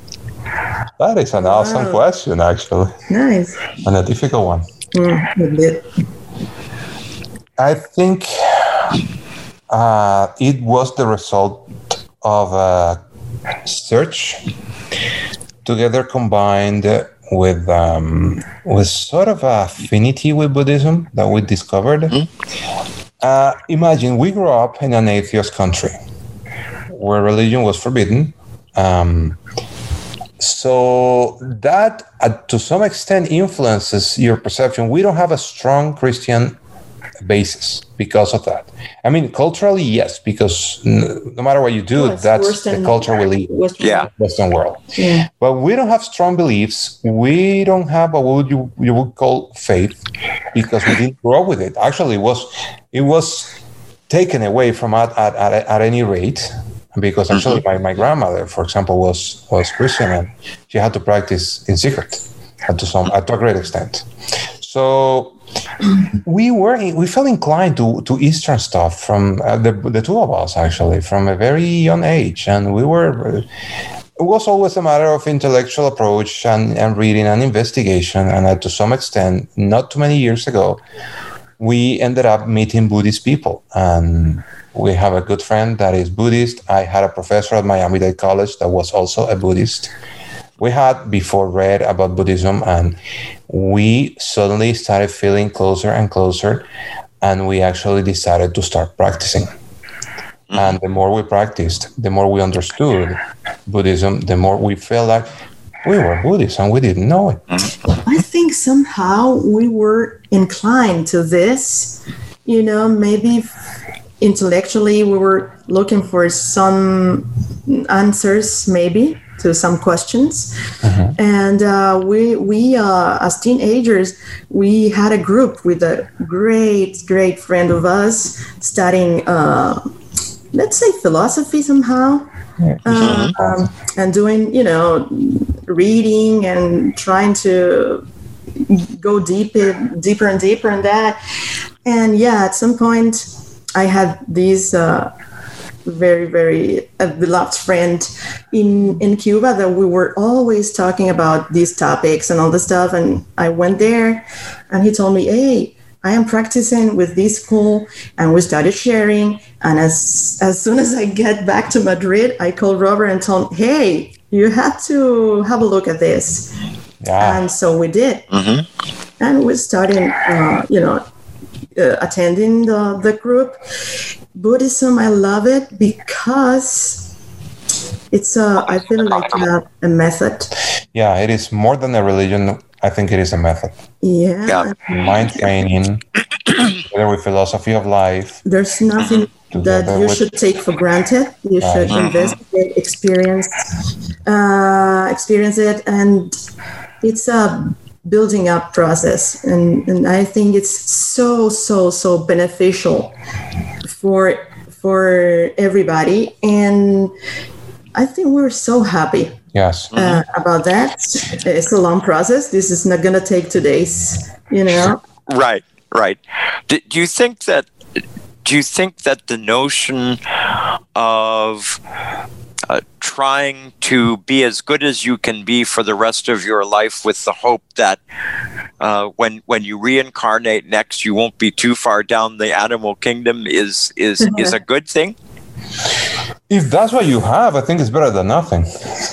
That is an awesome wow. question, actually. Nice. And a difficult one. Mm, I think uh, it was the result of a search together combined with um, with sort of affinity with Buddhism that we discovered. Mm-hmm. Uh, imagine we grew up in an atheist country where religion was forbidden. Um, so that, uh, to some extent, influences your perception. We don't have a strong Christian basis because of that. I mean, culturally, yes, because no matter what you do, well, that's Western, the culture we live. Western, yeah, Western world. Yeah. But we don't have strong beliefs. We don't have what would you you would call faith because we didn't grow up with it. Actually, it was it was taken away from at at, at, at any rate because actually mm-hmm. my, my grandmother, for example, was was Christian and she had to practice in secret had to some to a great extent. So we were we felt inclined to to Eastern stuff from uh, the the two of us actually from a very young age, and we were. It was always a matter of intellectual approach and, and reading and investigation, and uh, to some extent, not too many years ago, we ended up meeting Buddhist people, and we have a good friend that is Buddhist. I had a professor at Miami Dade College that was also a Buddhist we had before read about Buddhism, and we suddenly started feeling closer and closer, and we actually decided to start practicing. Mm-hmm. And the more we practiced, the more we understood Buddhism, the more we felt like we were Buddhists and we didn't know it. I think somehow we were inclined to this. You know, maybe intellectually we were looking for some answers, maybe to some questions. Uh-huh. And uh, we, we uh, as teenagers, we had a group with a great, great friend of us studying, uh, let's say, philosophy somehow. Um, and doing, you know, reading and trying to go deeper, deeper and deeper in that. And yeah, at some point, I had these uh, very very uh, beloved friend in in Cuba that we were always talking about these topics and all the stuff and I went there and he told me hey I am practicing with this school and we started sharing and as as soon as I get back to Madrid I called Robert and told him hey you have to have a look at this yeah. and so we did mm-hmm. and we started, uh, you know, uh, attending the, the group. Buddhism, I love it because it's a, I feel like a, a method. Yeah, it is more than a religion. I think it is a method. Yeah. Yeah. Mind training, together with philosophy of life. There's nothing that you with- should take for granted. You should Right. investigate, experience, uh, experience it, and it's a building up process. And, and I think it's so so so beneficial for for everybody. And I think we're so happy Yes. uh, about that. It's a long process. This is not gonna take two days. You know. Right, right. Do, do you think that? Do you think that the notion of trying to be as good as you can be for the rest of your life, with the hope that uh, when when you reincarnate next, you won't be too far down the animal kingdom, is is is a good thing? If that's what you have, I think it's better than nothing.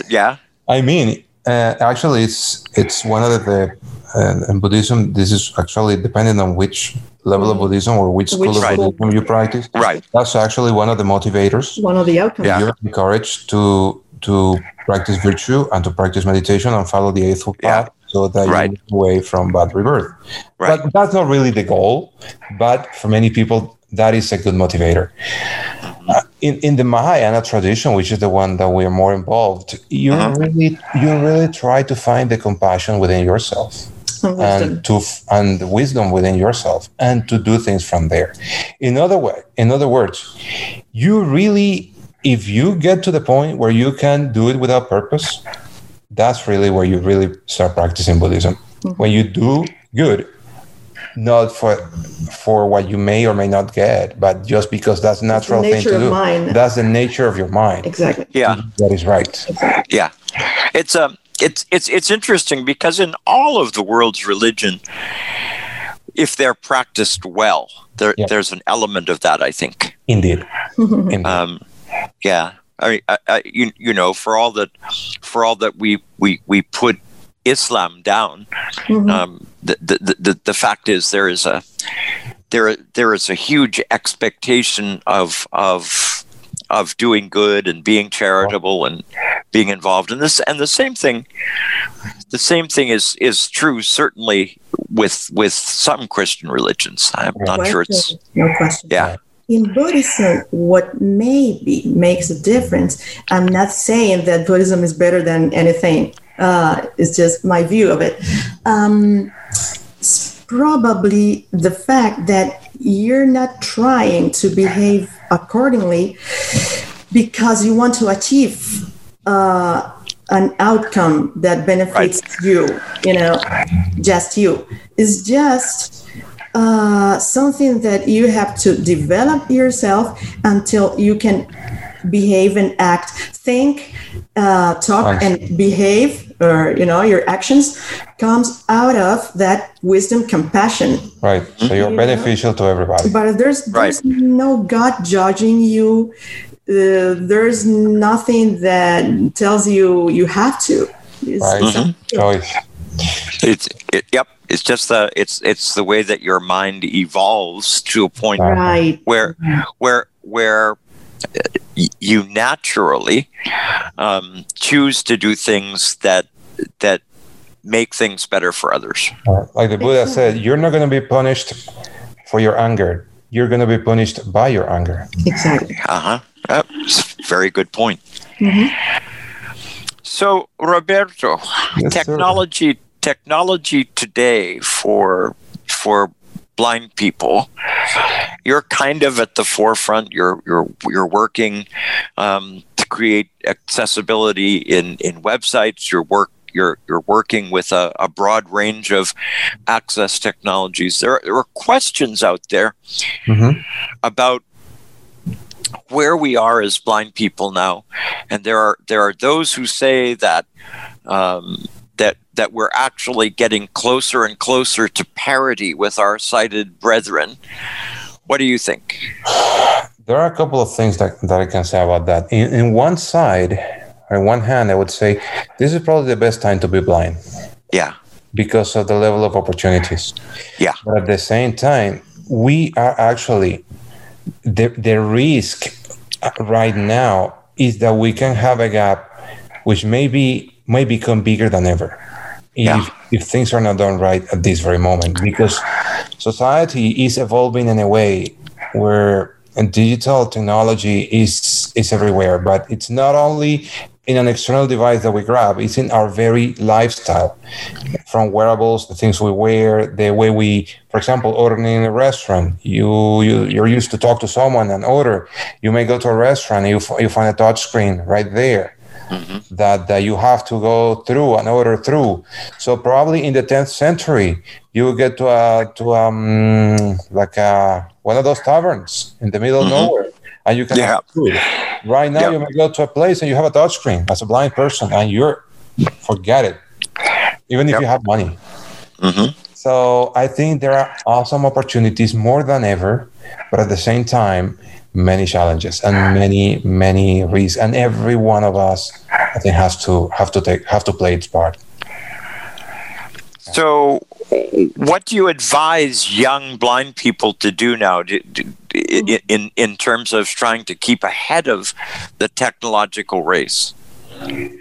Yeah. I mean, uh, actually, it's it's one of the uh, in Buddhism. This is actually depending on which level of Buddhism or which school Which of school. Buddhism you practice. Right. That's actually one of the motivators. One of the outcomes. Yeah. You're encouraged to to practice virtue and to practice meditation and follow the eightfold Yeah. path, so that Right. you move away from bad rebirth. Right. But that's not really the goal. But for many people, that is a good motivator. Uh, in in the Mahayana tradition, which is the one that we are more involved, you Uh-huh. really you really try to find the compassion within yourself and wisdom. and to f- and the wisdom within yourself and to do things from there. In other way, in other words, you really if you get to the point where you can do it without purpose, that's really where you really start practicing Buddhism. When you do good, not for for what you may or may not get, but just because that's a natural thing to do. mind. That's the nature of your mind. Exactly. Yeah. That is right. Yeah, it's um, it's it's it's interesting because in all of the world's religion, if they're practiced well, there Yeah. there's an element of that. I think. Indeed. Indeed. Um, yeah, I mean, I, I, you you know, for all that, for all that we we we put Islam down, Mhm. um, the, the the the fact is there is a there there is a huge expectation of of of doing good and being charitable and being involved in this and the same thing the same thing is is true certainly with with some christian religions i'm not sure it's no question. yeah In Buddhism, what maybe makes a difference, I'm not saying that Buddhism is better than anything. Uh, it's just my view of it. Um, probably the fact that you're not trying to behave accordingly because you want to achieve uh, an outcome that benefits you, you know, just you. It's just uh, something that you have to develop yourself until you can behave and act, think, uh, talk, and behave, or you know, your actions comes out of that wisdom, compassion. Right. So you're Yeah. beneficial to everybody. But there's there's no God judging you. Uh, there's nothing that tells you you have to. It's, Right. it's up to you. Choice. it's it, yep it's just the it's it's the way that your mind evolves to a point Right. where where where y- you naturally um, choose to do things that that make things better for others Uh, like the Buddha said, you're not going to be punished for your anger. You're going to be punished by your anger. Exactly. uh-huh Yep, a very good point Mhm. so roberto Yes, sir. technology technology today for for blind people you're kind of at the forefront. You're you're you're working um, to create accessibility in in websites. Your work you're you're working with a, a broad range of access technologies. There, there are questions out there Mhm. about where we are as blind people now, and there are there are those who say that um, that that we're actually getting closer and closer to parity with our sighted brethren. What do you think? There are a couple of things that, that I can say about that. In, in one side, on one hand, I would say this is probably the best time to be blind Yeah, because of the level of opportunities. Yeah. But at the same time, we are actually the the risk right now is that we can have a gap which maybe may become bigger than ever if, Yeah. if things are not done right at this very moment because society is evolving in a way where digital technology is is everywhere but it's not only in an external device that we grab it's in our very lifestyle. From wearables the things we wear the way we for example ordering in a restaurant. You, you you're used to talk to someone and order. You may go to a restaurant you, f- you find a touch screen right there that, that you have to go through and order through. So probably in the 10th century, you will get to a to um like a, one of those taverns in the middle of nowhere, and you can Yeah. Right now, Yeah. you may go to a place and you have a touch screen as a blind person, and you're forget it, even if Yep. you have money. hmm So I think there are awesome opportunities more than ever, but at the same time, many challenges and many many risks, and every one of us, I think, has to have to take have to play its part. So, what do you advise young blind people to do now do, do- in, in, terms of trying to keep ahead of the technological race?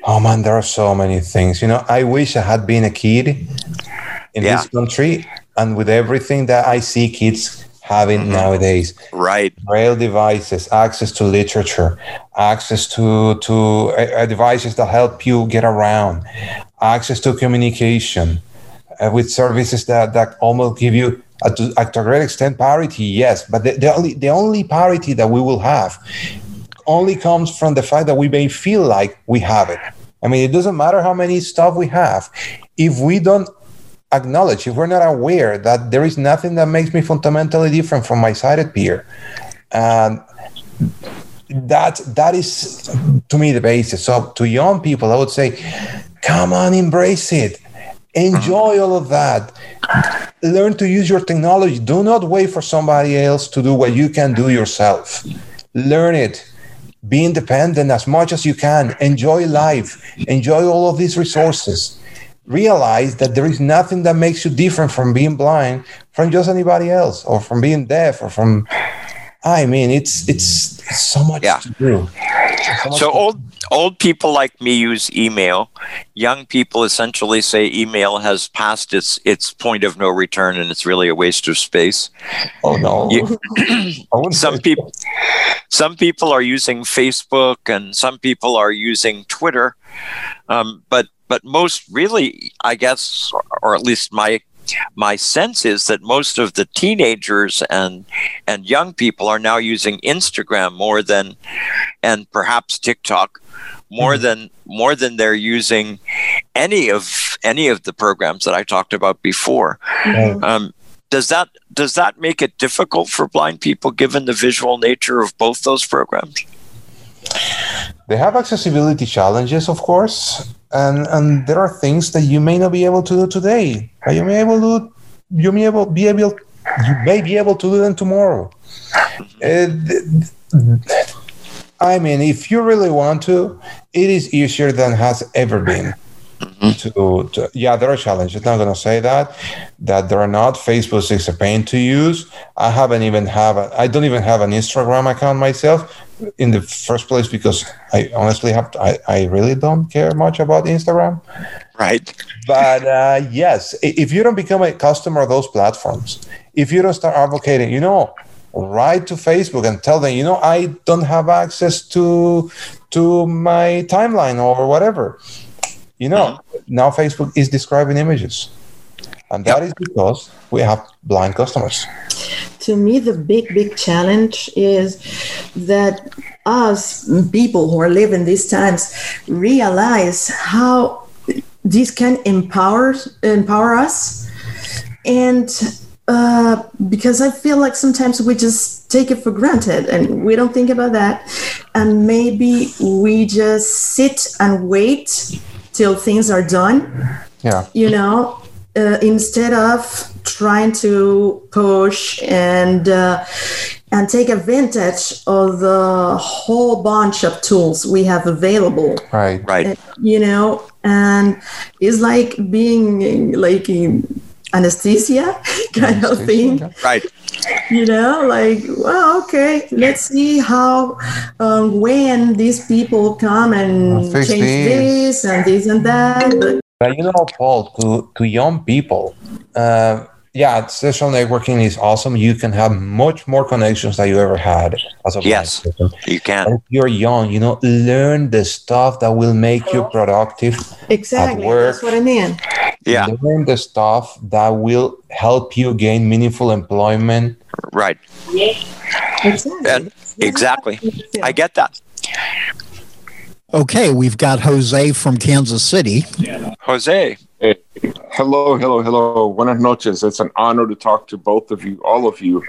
Oh man, there are so many things. You know, I wish I had been a kid in Yeah. this country, and with everything that I see kids having Mm-hmm. nowadays, Right. braille devices, access to literature, access to to uh, uh, devices that help you get around, access to communication, uh, with services that that almost give you uh, to, uh, to a great extent parity. Yes, but the, the only the only parity that we will have only comes from the fact that we may feel like we have it. I mean, it doesn't matter how many stuff we have if we don't acknowledge, if we're not aware that there is nothing that makes me fundamentally different from my sighted peer, and um, that that is to me the basis. So to young people, I would say, come on, embrace it, enjoy mm-hmm. all of that. Learn to use your technology. Do not wait for somebody else to do what you can do yourself. Learn it. Be independent as much as you can. Enjoy life. Enjoy all of these resources. Realize that there is nothing that makes you different from being blind from just anybody else or from being deaf or from I mean it's it's so much Yeah. to do. So to- old old people like me use email. Young people essentially say email has passed its its point of no return and it's really a waste of space. oh no. You- some people some people are using Facebook and some people are using Twitter. Um, but but most really, I guess, or at least my my sense is that most of the teenagers and and young people are now using Instagram more than and perhaps TikTok more than more than they're using any of any of the programs that I talked about before. Right. Um, does that does that make it difficult for blind people given the visual nature of both those programs? They have accessibility challenges of course and and there are things that you may not be able to do today. But you may able to you may able be able you may be able to do them tomorrow. Uh, i mean if you really want to it is easier than has ever been. To, to yeah there are challenges i'm not going to say that that there are not. Facebook is a pain to use. I haven't even have a, i don't even have an instagram account myself in the first place because i honestly have to, I, I really don't care much about instagram. Right. but uh, yes if you don't become a customer of those platforms if you don't start advocating you know write to facebook and tell them you know i don't have access to to my timeline or whatever. You know now facebook is describing images and that is because we have blind customers. To me the big big challenge is that us people who are living these times realize how this can empower empower us. And uh, because I feel like sometimes we just take it for granted and we don't think about that. And maybe we just sit and wait till things are done. Yeah. You know, uh, instead of trying to push and uh, and take advantage of the whole bunch of tools we have available. Right. Right. You know, and it's like being like in anesthesia kind of thing. Right. You know, like, well, okay, let's see how, um, when these people come and change this. this and this and that. But But you know, Paul, to, to young people, uh, yeah, social networking is awesome. You can have much more connections than you ever had as a Yes. person. You But can. if you're young, you know, learn the stuff that will make you productive. exactly, work. that's what I mean. Yeah. Learn the stuff that will help you gain meaningful employment. Right. Exactly. And exactly. I get that. Okay, we've got Jose from Kansas City. Jose. Hey, hello, hello, hello. Buenas noches. It's an honor to talk to both of you, all of you.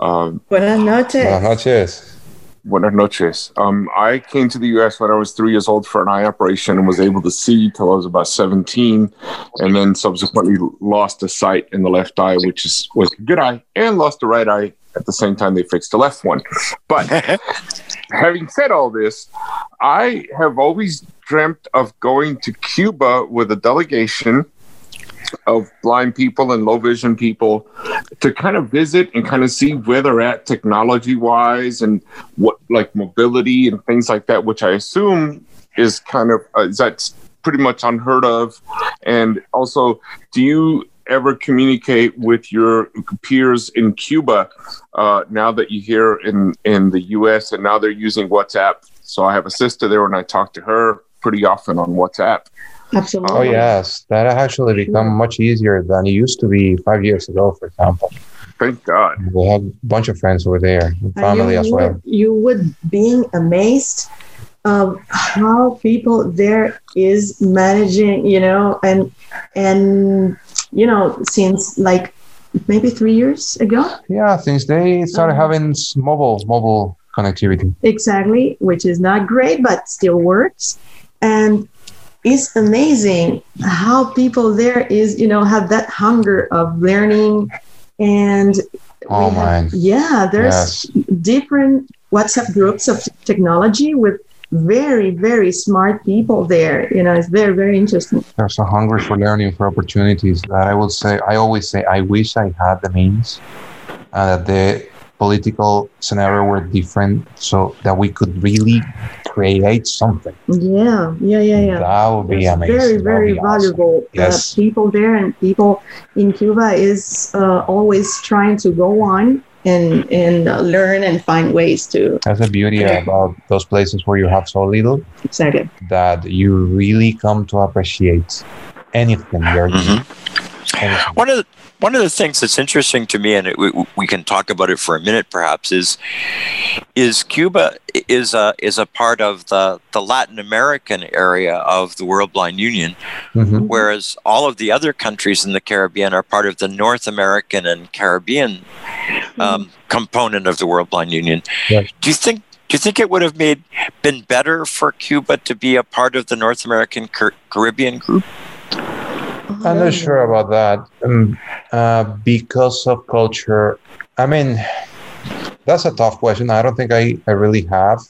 Um, Buenas noches. Buenas noches. buenas noches. Um, I came to the U.S. when I was three years old for an eye operation and was able to see till I was about 17, and then subsequently lost the sight in the left eye, which is was a good eye, and lost the right eye at the same time they fixed the left one. But having said all this, I have always dreamt of going to Cuba with a delegation of blind people and low vision people to kind of visit and kind of see where they're at technology wise and what like mobility and things like that, which I assume is kind of uh, that's pretty much unheard of. And also, do you ever communicate with your peers in Cuba uh, now that you hear in in the U.S. and now they're using WhatsApp? So I have a sister there, and I talk to her pretty often on WhatsApp. Absolutely. Oh, yes. That actually become much easier than it used to be five years ago, for example. Thank God. We have a bunch of friends over there, and And family you as would, well. You would being amazed of how people there is managing, you know, and and you know, since like maybe three years ago, Yeah, since they started Mhm. having mobile mobile connectivity. exactly, which is not great, but still works. And it's amazing how people there is, you know, have that hunger of learning and Oh have- yeah, there's Yes. different WhatsApp groups of technology with very, very smart people there. You know, it's very, very interesting. There's a hunger for learning for opportunities that I would say I always say I wish I had the means and that the political scenario were different so that we could really create something. Yeah, yeah, yeah, yeah. That would be amazing. very, very be awesome. valuable. Yes. Uh, people there and people in Cuba is uh, always trying to go on and and uh, learn and find ways to That's the beauty about those places where you have so little exactly. that you really come to appreciate anything you're Mhm. anything. One of the one of the things that's interesting to me, and it, we, we can talk about it for a minute, perhaps, is is Cuba is a is a part of the the Latin American area of the World Blind Union, Mhm. whereas all of the other countries in the Caribbean are part of the North American and Caribbean um, component of the World Blind Union. Do you think? Do you think it would have made been better for Cuba to be a part of the North American Car- Caribbean group? I'm not sure about that um, uh, because of culture. I mean, that's a tough question. I don't think I, I really have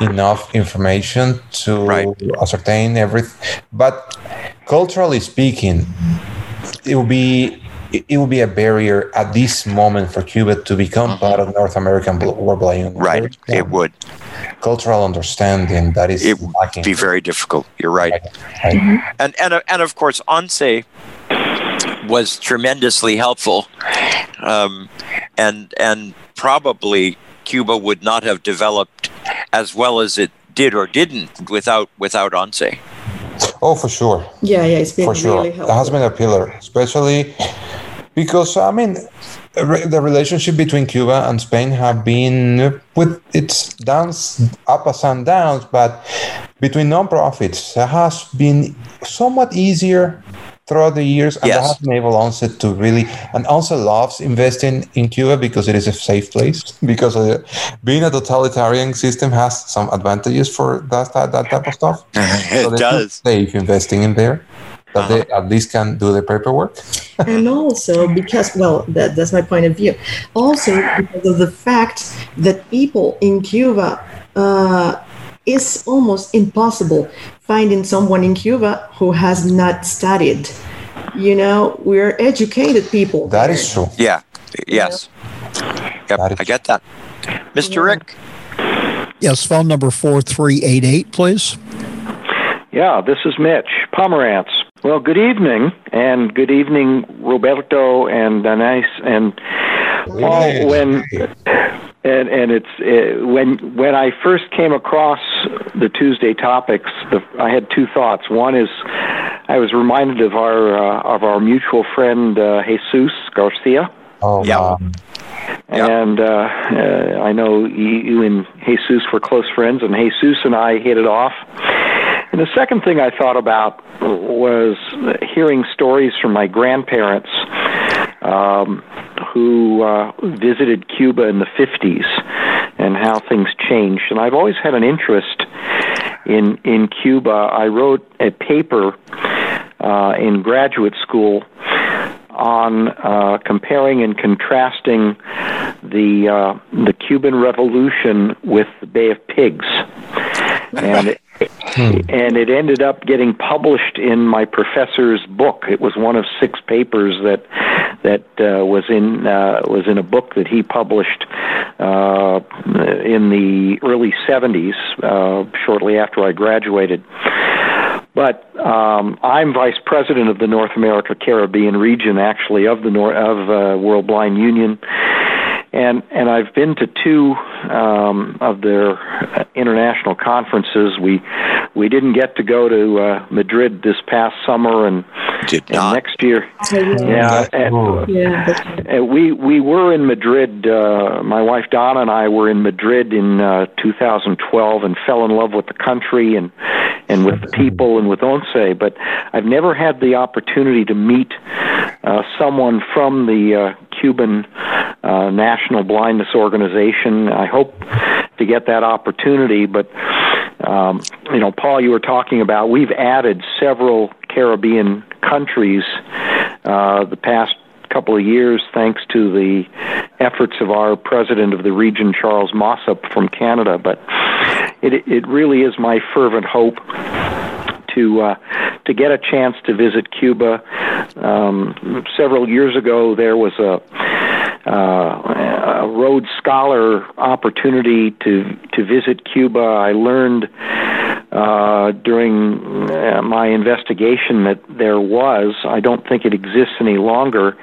enough information to Right. ascertain everything. But culturally speaking, it would be it it will be a barrier at this moment for Cuba to become Mhm. part of North American Bl- World Blind Union. Right, There's it would cultural understanding that is It would lacking. be very difficult. You're right. Right. and and uh, and of course ONCE was tremendously helpful um, and and probably cuba would not have developed as well as it did or didn't without without ONCE Oh, for sure. Yeah, yeah, it's been for sure really that has been a pillar especially because i mean the relationship between cuba and spain have been with its downs ups and downs but between non-profits it has been somewhat easier throughout the years and that Yes. has enabled ONCE to really and also loves investing in cuba because it is a safe place because uh, being a totalitarian system has some advantages for that, that, that type of stuff it they feel does safe investing in there. that they at least can do the paperwork. and also because well that, that's my point of view also because of the fact that people in cuba uh, it's almost impossible finding someone in cuba who has not studied you know we're educated people That is true. Yeah. Yes. Yep. I get that. Mr. Rick. Yes, phone number 4388, please. Yeah, this is Mitch Pomerantz. Well, good evening, and good evening, Roberto and Denise and Paul. Hey. When and and it's uh, when when I first came across the Tuesday topics, the, I had two thoughts. One is I was reminded of our uh, of our mutual friend uh, Jesus Garcia. Oh, Yeah. man. Yeah. And uh, uh, I know you, you and Jesus were close friends, and Jesus and I hit it off. And the second thing I thought about was hearing stories from my grandparents um, who uh, visited Cuba in the 50s and how things changed. And I've always had an interest in, in Cuba. I wrote a paper uh, in graduate school on uh, comparing and contrasting the uh, the Cuban Revolution with the Bay of Pigs, and and it ended up getting published in my professor's book. It was one of six papers that that uh, was in uh, was in a book that he published uh, in the early '70s, uh, shortly after I graduated. But um, I'm vice president of the North America Caribbean region, actually of the Nor- of uh, World Blind Union, and and I've been to two um, of their uh, international conferences. We we didn't get to go to uh, Madrid this past summer, and, Did and not. next year, yeah, That's and, cool. yeah that's uh, we we were in Madrid. Uh, my wife Donna and I were in Madrid in uh, 2012 and fell in love with the country and and with the people and with ONCE. But I've never had the opportunity to meet uh, someone from the uh, Cuban uh, National Blindness Organization. I hope to get that opportunity, but um, you know, Paul, you were talking about we've added several Caribbean countries uh, the past couple of years, thanks to the efforts of our president of the region, Charles Mossop from Canada. But it it really is my fervent hope to uh, to get a chance to visit Cuba. Um, several years ago, there was a uh, a Road Scholar opportunity to to visit Cuba. I learned uh, during uh, my investigation that there was, I don't think it exists any longer,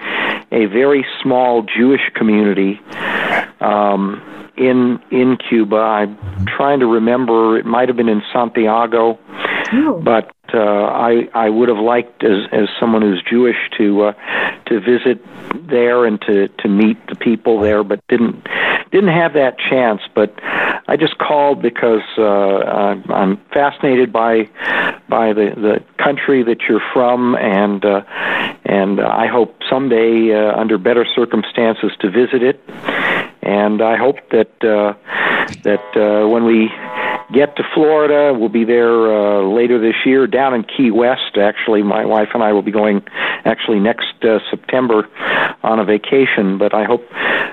a very small Jewish community um, in in Cuba. I'm trying to remember; it might have been in Santiago. Oh, but uh, I I would have liked as as someone who's Jewish to uh, to visit there and to to meet the people there, but didn't didn't have that chance. But I just called because uh, I'm, fascinated by by the the country that you're from, and uh, and I hope someday uh, under better circumstances to visit it. And I hope that uh, that uh, when we get to Florida. We'll be there uh, later this year down in Key West. Actually, my wife and I will be going actually next uh, September on a vacation. But I hope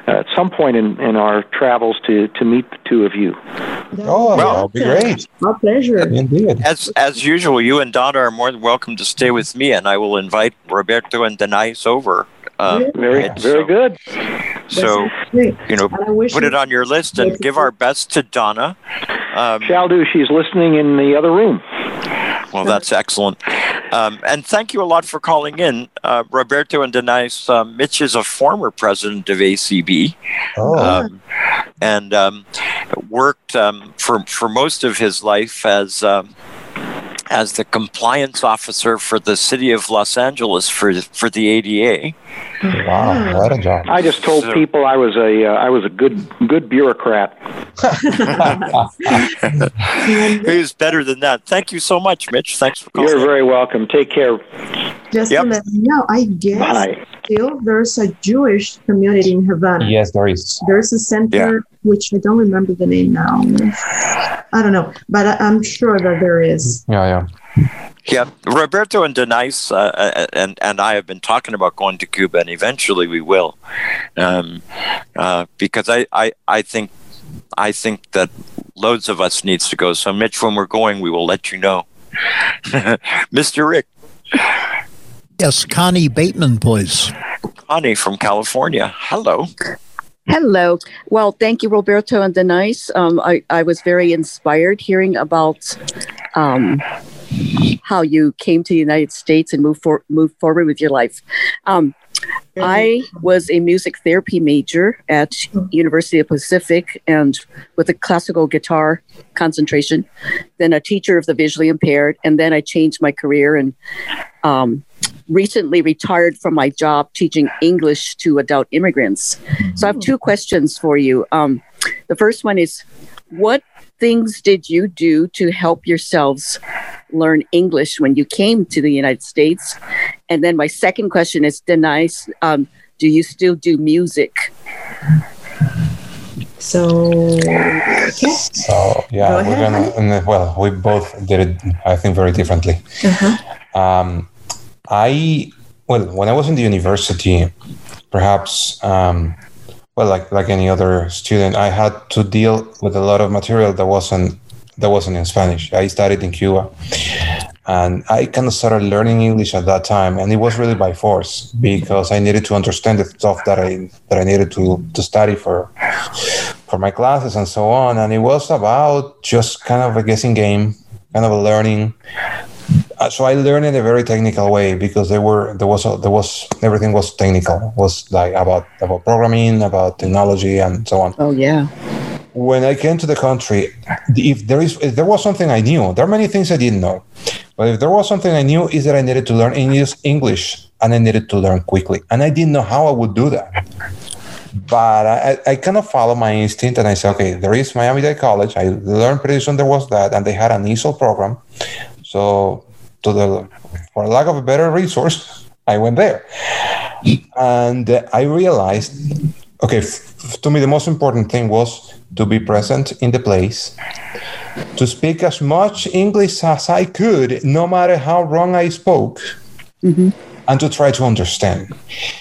uh, at some point in, in our travels to, to meet the two of you. Oh, Well- that'll be great. My pleasure. Indeed. As as usual, you and Donna are more than welcome to stay with me, and I will invite Roberto and Denise over. Uh, Very, and very so- good. So you know, And I wish put it on your list and give our best to Donna. Um, Shall do. She's listening in the other room. Well, that's excellent. Um, and thank you a lot for calling in. Uh, Roberto and Denise, uh, Mitch is a former president of ACB Oh, um, and um, worked um, for, for most of his life as, um, as the compliance officer for the city of Los Angeles for, for the ADA. wow, what a job. I just told So- people I was a uh, I was a good good bureaucrat. Who's better than that? Thank you so much, Mitch. Thanks for calling. You're very welcome. Take care. Just Yep. to let you know, I guess Bye. Still there's a Jewish community in Havana. yes, there is. There's a center which I don't remember the name now. I don't know, but I, I'm sure that there is. Yeah, yeah. Yeah, Roberto and Denise uh, uh, and and I have been talking about going to Cuba, and eventually we will, um, uh, because I, I I think I think that loads of us needs to go. So, Mitch, when we're going, we will let you know, Mr. Rick. Yes, Connie Bateman, please. Connie from California. Hello. Hello. Well, thank you, Roberto and Denise. Um, I, I was very inspired hearing about um, how you came to the United States and moved, for, moved forward with your life. Um, I was a music therapy major at University of Pacific and with a classical guitar concentration, then a teacher of the visually impaired, and then I changed my career and um, recently retired from my job teaching English to adult immigrants. So I have two questions for you. Um, the first one is, what things did you do to help yourselves learn English when you came to the United States? And then my second question is, Denise, um, do you still do music? So, okay. So yeah, Go we're ahead, gonna. Well, we both did it. I think very differently. Uh-huh. Um, I well, when I was in the university, perhaps um, well, like like any other student, I had to deal with a lot of material that wasn't that wasn't in Spanish. I studied in Cuba, and I kind of started learning English at that time, and it was really by force because I needed to understand the stuff that I that I needed to to study for for my classes and so on. And it was about just kind of a guessing game, kind of a learning. Uh, so I learned in a very technical way because there were there was a, there was everything was technical it was like about about programming about technology and so on Oh, yeah. When I came to the country, if there is if there was something I knew, there are many things I didn't know. But if there was something I knew, is that I needed to learn English, English, and I needed to learn quickly, and I didn't know how I would do that. But I, I kind of followed my instinct, and I said, okay, there is Miami Dade College. I learned pretty soon there was that, and they had an ESOL program. So, to the for lack of a better resource, I went there, and I realized, okay, f- to me the most important thing was to be present in the place, to speak as much English as I could, no matter how wrong I spoke, and to try to understand.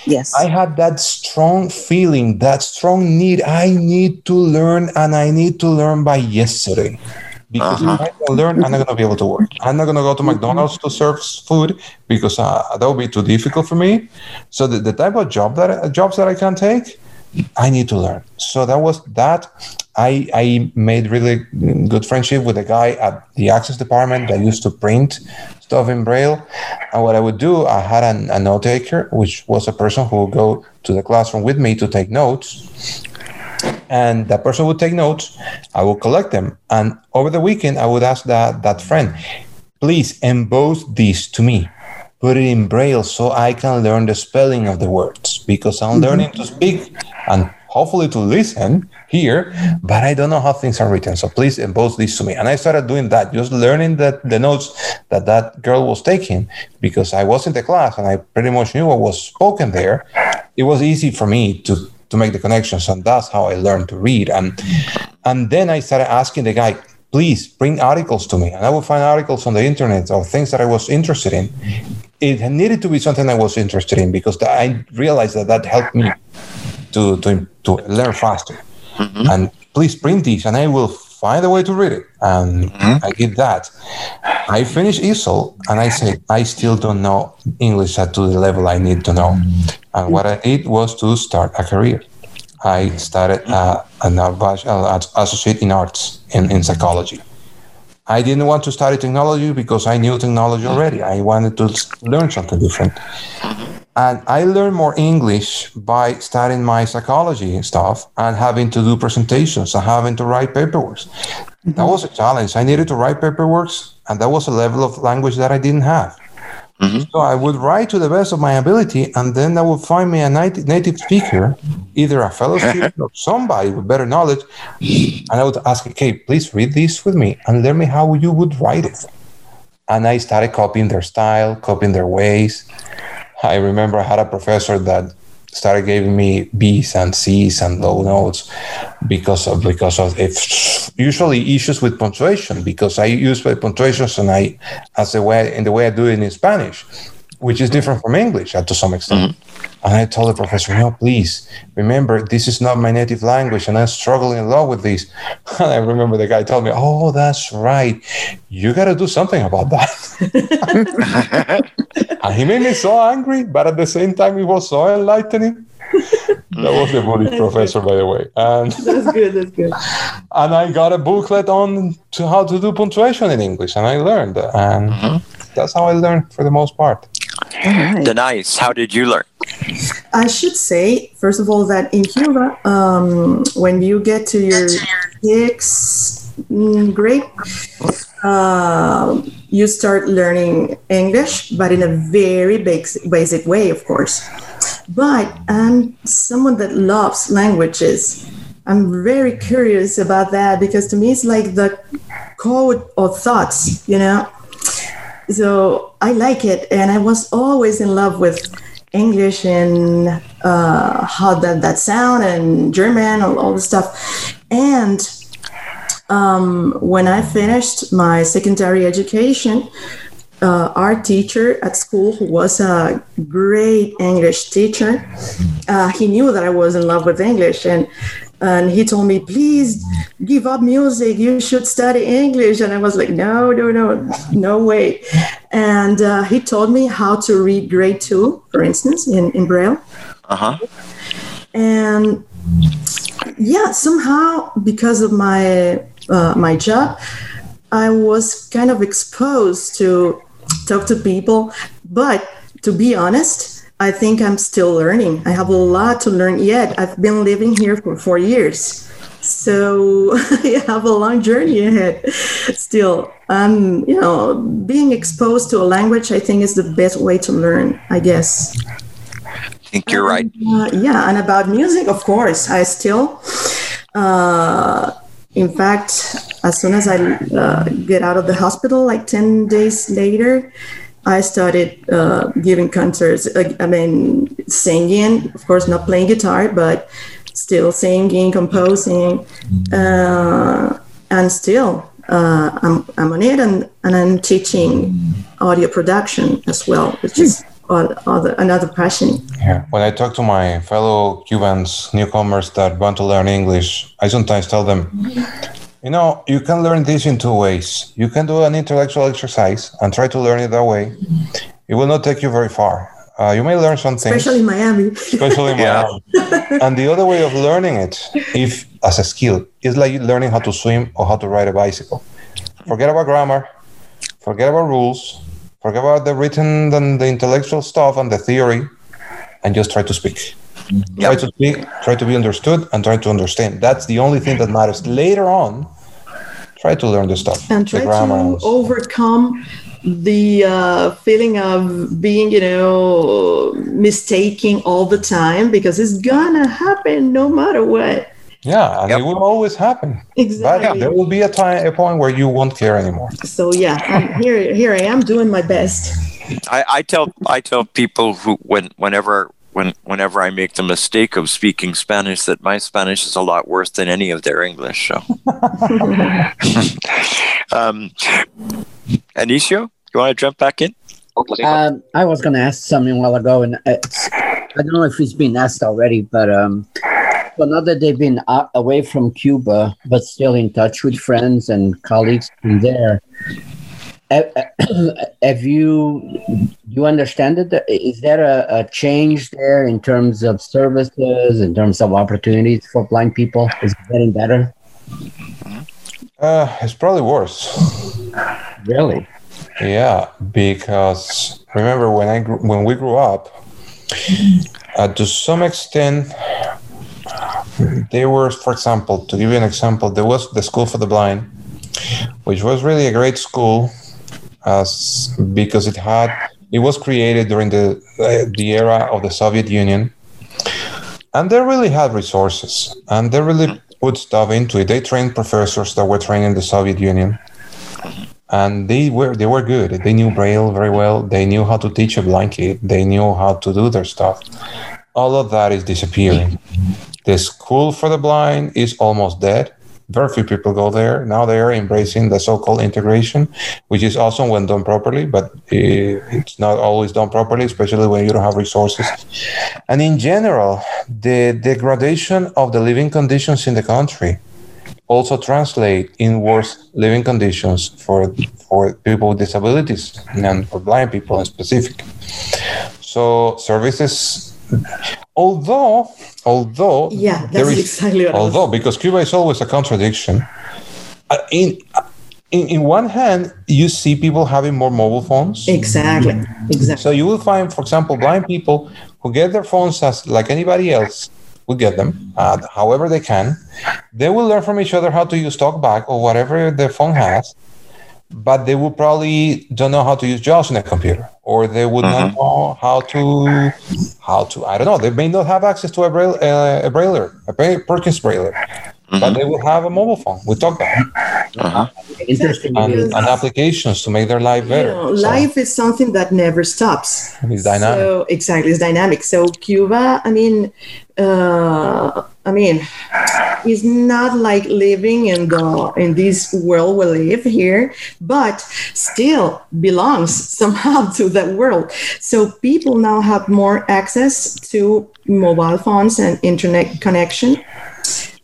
Yes. I had that strong feeling, that strong need. I need to learn, and I need to learn by yesterday. Because if I don't learn, I'm not going to be able to work. I'm not going to go to McDonald's to serve food because uh, that would be too difficult for me. So the, the type of job that uh, jobs that I can take, I need to learn. So that was that. I I made really good friendship with a guy at the access department that used to print stuff in braille. And what I would do, I had an, a note taker, which was a person who would go to the classroom with me to take notes. And that person would take notes. I would collect them, and over the weekend, I would ask that that friend, please emboss this to me put it in braille so I can learn the spelling of the words because I'm mm-hmm. learning to speak and hopefully to listen here, but I don't know how things are written. So please emboss this to me. And I started doing that, just learning that the notes that that girl was taking because I was in the class and I pretty much knew what was spoken there. It was easy for me to to make the connections, and that's how I learned to read. And and then I started asking the guy, please bring articles to me. And I would find articles on the internet of things that I was interested in. It needed to be something I was interested in because I realized that that helped me to, to, to learn faster. And please print these, and I will find a way to read it. And I did that. I finished ESOL, and I said, I still don't know English at to the level I need to know. And what I did was to start a career. I started uh, an uh, associate in arts in, in psychology. I didn't want to study technology because I knew technology mm-hmm. already. I wanted to learn something different. Mm-hmm. And I learned more English by studying my psychology stuff and having to do presentations and having to write paperwork. That mm-hmm. was a challenge. I needed to write paperwork, and that was a level of language that I didn't have. Mm-hmm. So I would write to the best of my ability, and then I would find me a nat- native speaker, either a fellow student or somebody with better knowledge, and I would ask, "Okay, please read this with me and learn me how you would write it." And I started copying their style, copying their ways. I remember I had a professor that started giving me B's and C's and low notes because of because of if usually issues with punctuation because I use my punctuations and I as the way in the way I do it in Spanish, which is different from English uh, to some extent. Mm-hmm. And I told the professor, no, please remember, this is not my native language and I'm struggling a lot with this. And I remember the guy told me, oh, that's right. You got to do something about that. and he made me so angry, but at the same time, it was so enlightening. that was the Buddhist professor, by the way. And that's good. That's good. And I got a booklet on to how to do punctuation in English, and I learned. And mm-hmm. that's how I learned for the most part. Right. Denise, how did you learn? I should say, first of all, that in Cuba, um, when you get to your sixth grade, uh, you start learning English, but in a very basic, basic way, of course. But I'm someone that loves languages. I'm very curious about that because to me it's like the code of thoughts, you know. So I like it, and I was always in love with English and uh, how that that sound and German, all, all the stuff. And um, when I finished my secondary education, uh, our teacher at school, who was a great English teacher, uh, he knew that I was in love with English, and and he told me, please give up music. You should study English. And I was like, no, no, no, no way. And uh, he told me how to read grade two, for instance, in, in Braille. Uh huh. And yeah, somehow because of my uh, my job, I was kind of exposed to talk to people. But to be honest, I think I'm still learning. I have a lot to learn yet. I've been living here for four years. So I have a long journey ahead still. Um, you know, being exposed to a language, I think, is the best way to learn, I guess. I think you're right. Uh, yeah, and about music, of course, I still, uh, in fact, as soon as I uh, get out of the hospital, like 10 days later, I started uh, giving concerts. I mean, singing, of course, not playing guitar, but still singing, composing, uh, and still uh, I'm, I'm on it, and, and I'm teaching audio production as well, which is other, another passion. Yeah. When I talk to my fellow Cubans, newcomers that want to learn English, I sometimes tell them you know, you can learn this in two ways. You can do an intellectual exercise and try to learn it that way. It will not take you very far. Uh, you may learn something. especially in Miami. especially in Miami. and the other way of learning it, if as a skill, is like learning how to swim or how to ride a bicycle. Forget about grammar, forget about rules, forget about the written and the intellectual stuff and the theory, and just try to speak. Yep. Try to speak, try to be understood, and try to understand. That's the only thing that matters. Later on, try to learn the stuff. And try to overcome the uh, feeling of being, you know, mistaking all the time because it's gonna happen no matter what. Yeah, and yep. it will always happen. Exactly. But there will be a time, a point where you won't care anymore. So yeah, I'm here, here I am doing my best. I, I tell I tell people who when whenever when whenever I make the mistake of speaking Spanish that my Spanish is a lot worse than any of their English. So, um, Anicio, you want to jump back in? Um, I was going to ask something a while ago, and I don't know if it's been asked already, but um, so now that they've been away from Cuba, but still in touch with friends and colleagues from there, have you you understand it? Is there a, a, change there in terms of services in terms of opportunities for blind people? Is it getting better? Uh, it's probably worse. Really? Yeah because remember when i grew, when we grew up uh, to some extent there were for example to give you an example there was the school for the blind which was really a great school as because it had it was created during the uh, the era of the Soviet Union, and they really had resources and they really put stuff into it. They trained professors that were trained in the Soviet Union, and they were they were good. They knew Braille very well. They knew how to teach a blind kid. They knew how to do their stuff. all of that is disappearing. The school for the blind is almost dead. Very few people go there. Now they are embracing the so called integration, which is awesome when done properly, but eh, it's not always done properly, especially when you don't have resources. And in general, the degradation of the living conditions in the country also translate in worse living conditions for for people with disabilities and for blind people in specific. So services although although yeah that's is, exactly although because cuba is always a contradiction uh, in, in in one hand you see people having more mobile phones. Exactly exactly. So you will find for example blind people who get their phones as like anybody else will get them uh, however they can. They will learn from each other how to use talkback or whatever the phone has but they will probably don't know how to use JAWS in a computer, or they would not mm-hmm. know how to how to I don't know. They may not have access to a braille uh, a brailler, a Perkins brailler, mm-hmm. but they will have a mobile phone with TalkBack. Uh-huh. Interesting. And, and, applications to make their life better. You know, so, life is something that never stops. It's dynamic. So, exactly, it's dynamic. So Cuba, I mean, uh, I mean, it's not like living in the in this world we live here, but still belongs somehow to that world. So people now have more access to mobile phones and internet connection.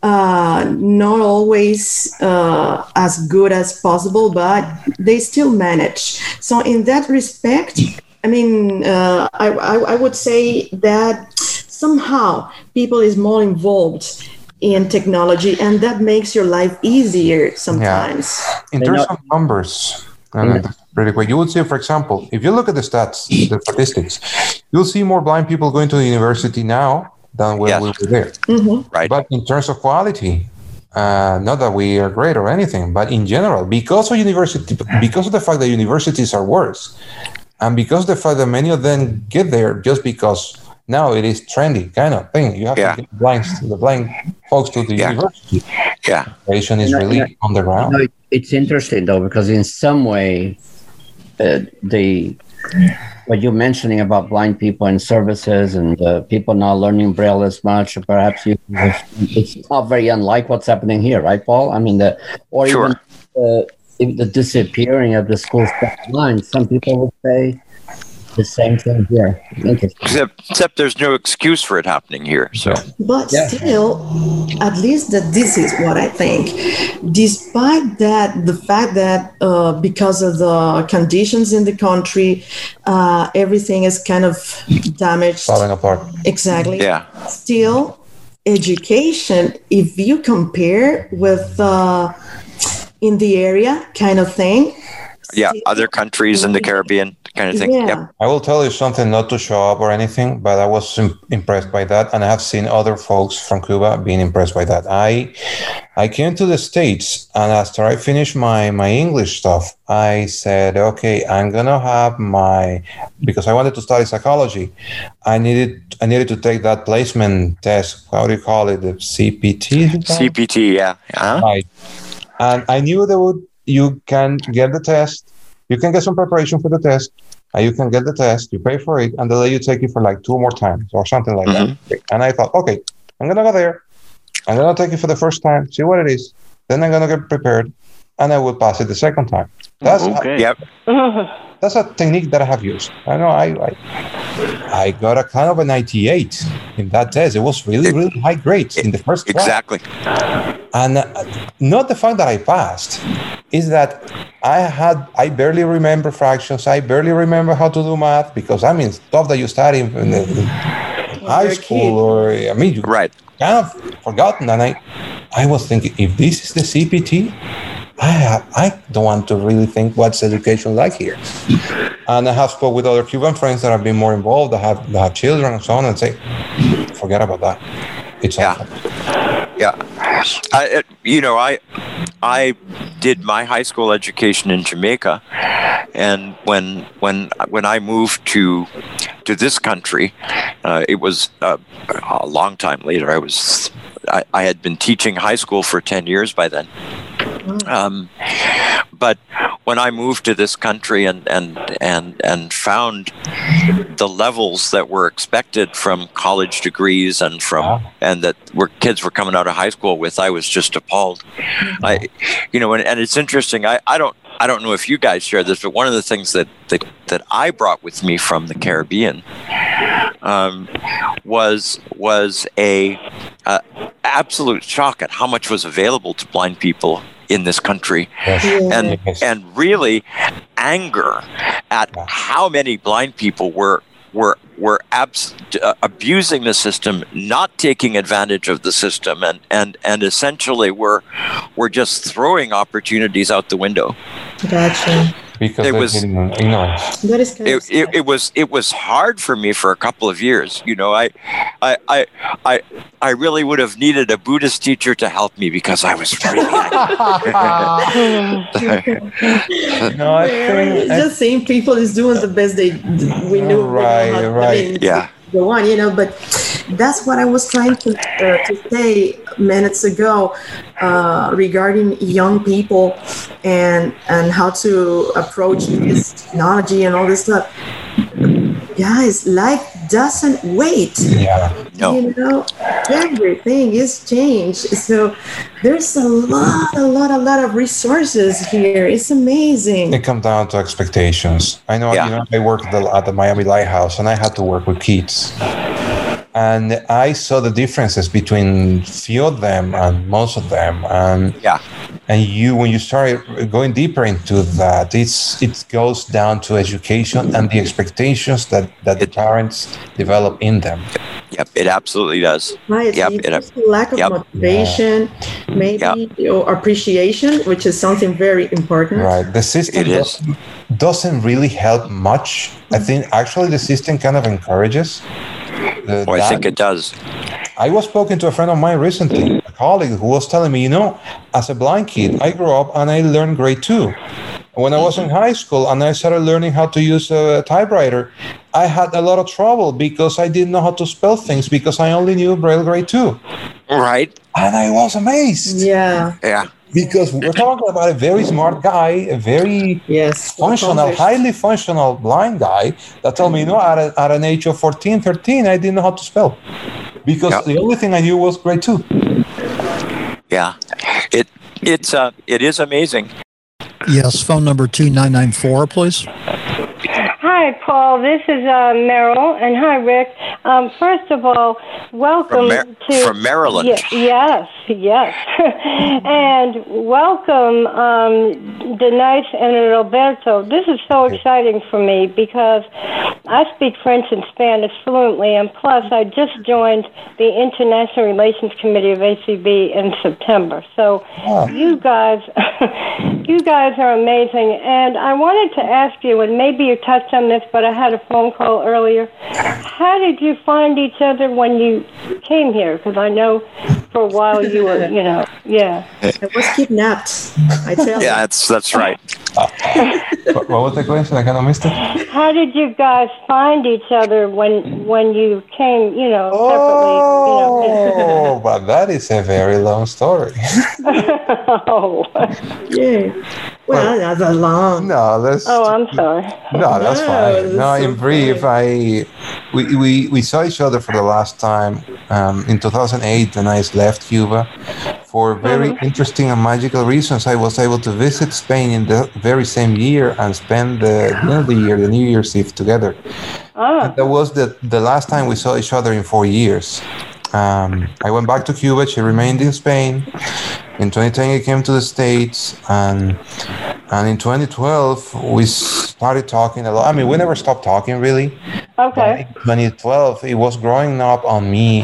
Uh, not always uh, as good as possible, but they still manage. So in that respect, I mean, uh, I, I, I would say that somehow people is more involved in technology and that makes your life easier sometimes yeah. in terms of numbers and really quick you would say for example if you look at the stats the statistics you'll see more blind people going to the university now than when yes. we were there mm-hmm. right but in terms of quality uh, not that we are great or anything, but in general, because of university, because of the fact that universities are worse, and because of the fact that many of them get there just because now it is trendy kind of thing. You have yeah. to get blind, the blind folks to the yeah. university. Yeah. Education is you know, really you know, on the ground. You know, it's interesting though, because in some way, uh, the what you're mentioning about blind people and services and uh, people not learning braille as much perhaps you it's not very unlike what's happening here right paul i mean the or sure. even uh, the disappearing of the school line some people would say the same thing here. Except, except there's no excuse for it happening here. So, but yeah. still, at least that this is what I think. Despite that, the fact that uh, because of the conditions in the country, uh, everything is kind of damaged, falling apart. Exactly. Yeah. Still, education. If you compare with uh, in the area kind of thing. Yeah, other countries in the Caribbean kind of thing. Yeah. Yep. I will tell you something not to show up or anything, but I was impressed by that, and I have seen other folks from Cuba being impressed by that. I I came to the states, and after I finished my my English stuff, I said, okay, I'm gonna have my because I wanted to study psychology. I needed I needed to take that placement test. How do you call it? The CPT. CPT, yeah. Uh-huh. Right. And I knew that would you can get the test. You can get some preparation for the test and you can get the test you pay for it and they let you take it for like two more times or something like mm-hmm. that and i thought okay i'm gonna go there. I'm gonna take it for the first time see what it is. Then i'm gonna get prepared and i will pass it the second time. That's okay. a, yep that's a technique that i have used i know i i, I got a kind of a 98 in that test it was really really high grades in the first class. exactly and uh, not the fact that i passed is that I had I barely remember fractions. I barely remember how to do math because I mean stuff that you study in, in, in high school or I mean you right kind of forgotten. And I I was thinking if this is the CPT, I I don't want to really think what's education like here. And I have spoke with other Cuban friends that have been more involved, that have that have children and so on, and say, forget about that. It's yeah. Yeah. I, you know, I I did my high school education in Jamaica, and when when when I moved to to this country, uh, it was uh, a long time later. I was I, I, had been teaching high school for ten years by then. Um, but when I moved to this country and and and and found the levels that were expected from college degrees and from and that were kids were coming out of high school with, I was just appalled. I, you know, and, and it's interesting. I, I don't I don't know if you guys share this, but one of the things that that, that I brought with me from the Caribbean um, was was a, a absolute shock at how much was available to blind people in this country yes. and yes. and really anger at how many blind people were were were abs- uh, abusing the system, not taking advantage of the system, and and and essentially were were just throwing opportunities out the window. Gotcha because it was ignorance. That is it, it, it, was it was hard for me for a couple of years. You know, I, I, I, I, I really would have needed a Buddhist teacher to help me because I was really. no, I think just seeing people is doing the best they we knew. Right, right, I mean, yeah. Go on, you know, but that's what I was trying to, uh, to say minutes ago uh, regarding young people and and how to approach this technology and all this stuff. Guys, life doesn't wait. Yeah. No. You know, everything is changed. So there's a lot, a lot, a lot of resources here. It's amazing. It comes down to expectations. I know, yeah. you know, I worked at the, at the Miami Lighthouse and I had to work with kids and I saw the differences between few of them and most of them. And yeah, and you when you start going deeper into that, it's it goes down to education and the expectations that that it, the parents develop in them. Yep, it absolutely does. Right. Yep, it, lack of yep. motivation, yeah. maybe yep. or appreciation, which is something very important. Right. The system doesn't, doesn't really help much. I think actually the system kind of encourages the, oh, I think it does. I was speaking to a friend of mine recently, a colleague who was telling me, you know, as a blind kid, I grew up and I learned grade two. When I was in high school and I started learning how to use a typewriter, I had a lot of trouble because I didn't know how to spell things because I only knew Braille grade two. Right. And I was amazed. Yeah. Yeah because we're talking about a very smart guy, a very yes, functional, highly functional blind guy that told me, you know, at, a, at an age of 14, 13, I didn't know how to spell because yep. the only thing I knew was grade two. Yeah, it it's uh, it is amazing. Yes, phone number two nine nine four, please. Hi, Paul. This is uh, Meryl, and hi, Rick. Um, first of all, welcome from Mar- to from Maryland. Y- yes, yes, and welcome, um, Denise and Roberto. This is so exciting for me because I speak French and Spanish fluently, and plus, I just joined the International Relations Committee of ACB in September. So, oh. you guys, you guys are amazing, and I wanted to ask you, and maybe you touched on this, but I had a phone call earlier. How did you find each other when you came here? Because I know for a while you were, you know, yeah. I was kidnapped. I tell you. Yeah, that's that's right. what was the question? I kind of missed it. How did you guys find each other when when you came, you know, separately? You know? Oh, but that is a very long story. oh. Yeah. Well, that's a long. No, that's. Oh, I'm sorry. No, that's fine. No, in brief, I we, we we saw each other for the last time um, in 2008, and I left Cuba for very mm-hmm. interesting and magical reasons. I was able to visit Spain in the very same year and spend the end of the year, the New Year's Eve, together. Ah. that was the the last time we saw each other in four years. Um, I went back to Cuba. She remained in Spain. In 2010, I came to the States, and and in 2012, we started talking a lot. I mean, we never stopped talking really. Okay. But in 2012, it was growing up on me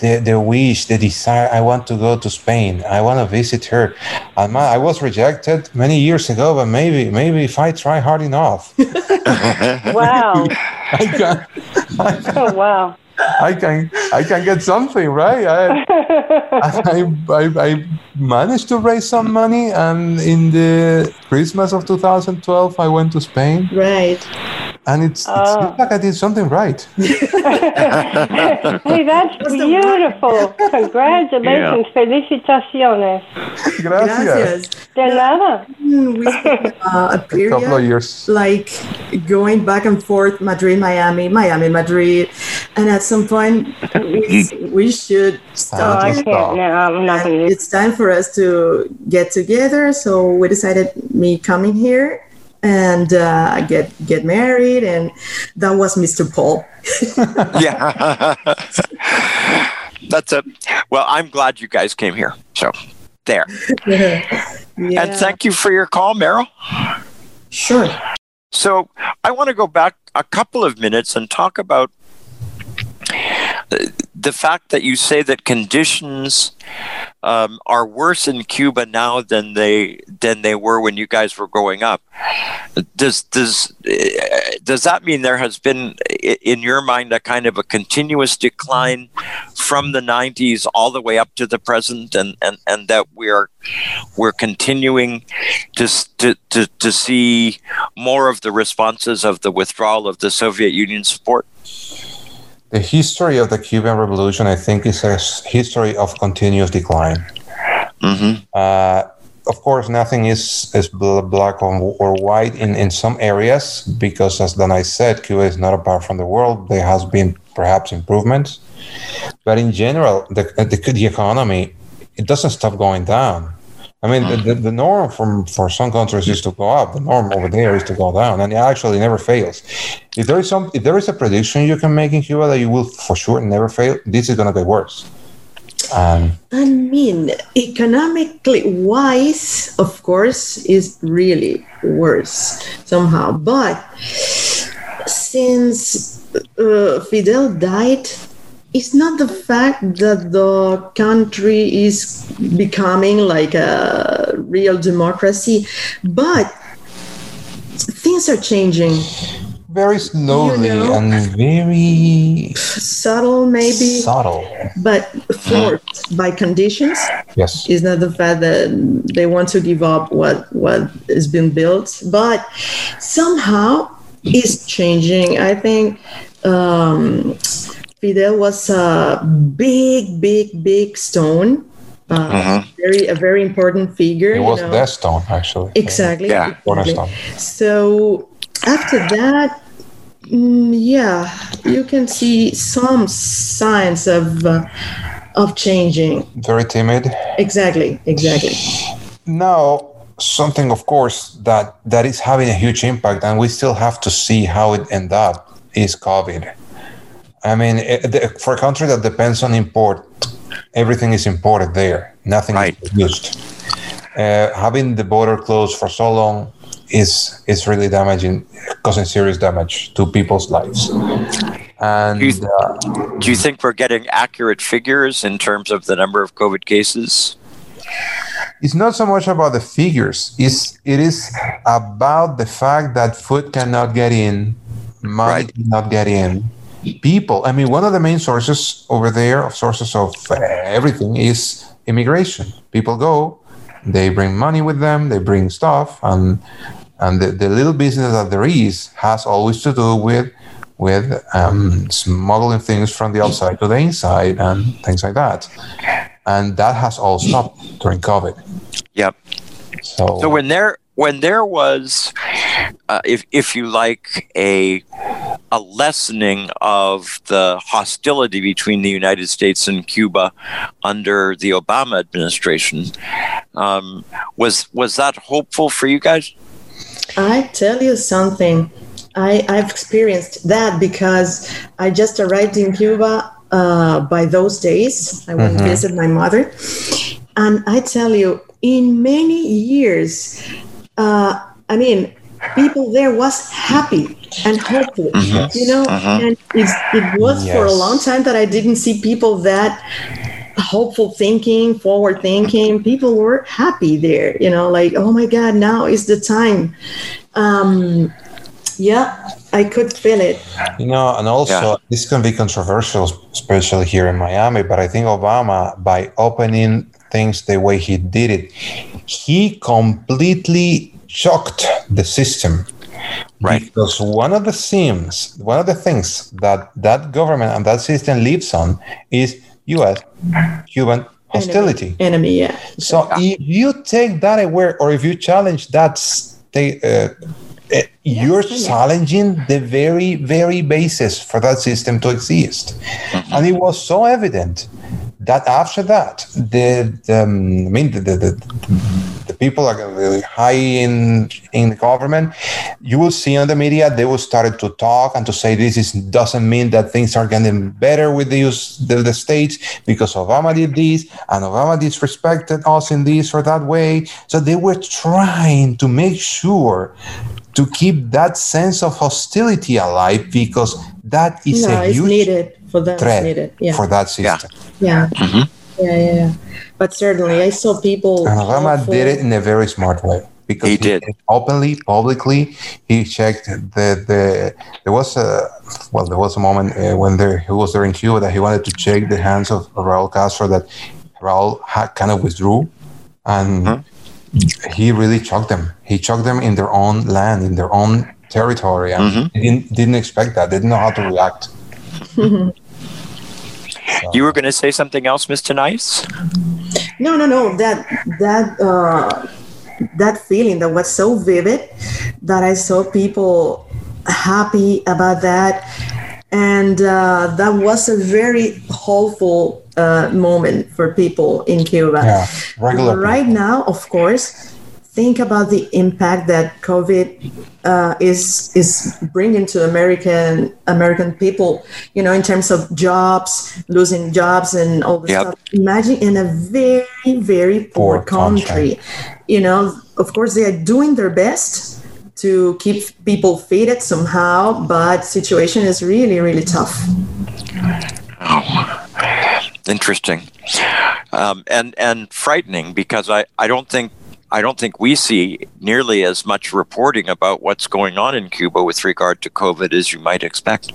the, the wish, the desire. I want to go to Spain. I want to visit her. And my, I was rejected many years ago, but maybe maybe if I try hard enough. wow. I can, I can, oh wow. I can I can get something right. I, I, I, I, managed to raise some money, and in the Christmas of 2012, I went to Spain. Right. And it's, oh. it seems like I did something right. hey, that's beautiful. Congratulations. Yeah. Felicitaciones. Gracias. De nada. Mm, we spent uh, a period a couple of years. like going back and forth, Madrid, Miami, Miami, Madrid. And at some point, we, we should stop. Oh, I can't. No, I'm not. It's time for us to get together. So we decided me coming here and uh, I get get married, and that was Mr. Paul. yeah, that's it. Well, I'm glad you guys came here. So there. yeah. And thank you for your call, Meryl. Sure. So I want to go back a couple of minutes and talk about the fact that you say that conditions um, are worse in Cuba now than they than they were when you guys were growing up. Does does does that mean there has been in your mind a kind of a continuous decline from the 90s all the way up to the present and and, and that we're we're continuing to, to to to see more of the responses of the withdrawal of the Soviet Union support? The history of the Cuban Revolution, I think, is a history of continuous decline. Mm-hmm. Uh, of course, nothing is, is black or white in, in some areas because, as Danai said, Cuba is not apart from the world. There has been perhaps improvements, but in general, the, the, the economy it doesn't stop going down. I mean, the, the, the, norm from for some countries is to go up. The norm over there is to go down, and it actually never fails. If there is some, if there is a prediction you can make in Cuba that you will for sure never fail, this is going to get worse. Um, I mean, economically wise, of course, is really worse somehow. But since uh, Fidel died, it's not the fact that the country is becoming like a real democracy, but things are changing. Very slowly you know, and very subtle maybe subtle. but forced by conditions. Yes. Is not the fact that they want to give up what what has been built but somehow it's changing. I think um, Fidel was a big, big, big stone. Uh, uh-huh. Very, a very important figure. It was you know. the stone, actually. Exactly. Yeah. Exactly. So after that, mm, yeah, you can see some signs of uh, of changing. Very timid. Exactly. Exactly. Now, something, of course, that that is having a huge impact, and we still have to see how it end up is COVID. I mean, for a country that depends on import, everything is imported there. Nothing right. is produced. Uh, having the border closed for so long is is really damaging, causing serious damage to people's lives. And do you, uh, do you think we're getting accurate figures in terms of the number of COVID cases? It's not so much about the figures. It's it is about the fact that food cannot get in, money right. cannot get in people. I mean, one of the main sources over there of sources of everything is immigration. People go, they bring money with them, they bring stuff, and and the, the little business that there is has always to do with with um, smuggling things from the outside to the inside and things like that. And that has all stopped during COVID. Yep. So, so when there when there was, uh, if if you like, a a lessening of the hostility between the United States and Cuba under the Obama administration. Um, was was that hopeful for you guys? I tell you something. I, I've experienced that because I just arrived in Cuba uh, by those days. I went mm-hmm. to visit my mother. And I tell you, in many years, uh, I mean, people there was happy and hopeful mm-hmm. you know uh-huh. and it was yes. for a long time that i didn't see people that hopeful thinking forward thinking people were happy there you know like oh my god now is the time um yeah i could feel it you know and also yeah. this can be controversial especially here in miami but i think obama by opening things the way he did it he completely shocked the system Right. Because one of the themes, one of the things that that government and that system lives on is U.S. Cuban hostility. Enemy, enemy yeah. So if you take that away, or if you challenge that state, uh, uh, you're challenging the very, very basis for that system to exist. Mm-hmm. And it was so evident that after that, the, the um, I mean, the, the, the, the people are really high in in the government. You will see on the media they will start to talk and to say this is doesn't mean that things are getting better with the, the, the states because Obama did this and Obama disrespected us in this or that way. So they were trying to make sure to keep that sense of hostility alive because that is no, a huge needed for that threat yeah. for that system. Yeah. Yeah. Mm-hmm. yeah. yeah, yeah, But certainly, I saw people. And Obama did it in a very smart way because he, he did openly, publicly. He checked the the. There was a well, there was a moment uh, when there he was there in Cuba that he wanted to check the hands of Raúl Castro that Raúl had kind of withdrew, and. Mm-hmm he really chucked them. He chucked them in their own land, in their own territory, and mm-hmm. didn't didn't expect that. They Didn't know how to react. so. You were going to say something else, Mr. Nice? No, no, no. That that uh, that feeling that was so vivid that I saw people happy about that, and uh, that was a very hopeful uh, moment for people in Cuba. Yeah, regular. Right people. now, of course, think about the impact that COVID uh, is is bringing to American American people. You know, in terms of jobs, losing jobs, and all this yep. stuff. Imagine in a very very poor, poor country. country. You know, of course, they are doing their best to keep people fed somehow, but situation is really really tough. Oh interesting um, and and frightening because I, I don't think I don't think we see nearly as much reporting about what's going on in Cuba with regard to COVID as you might expect.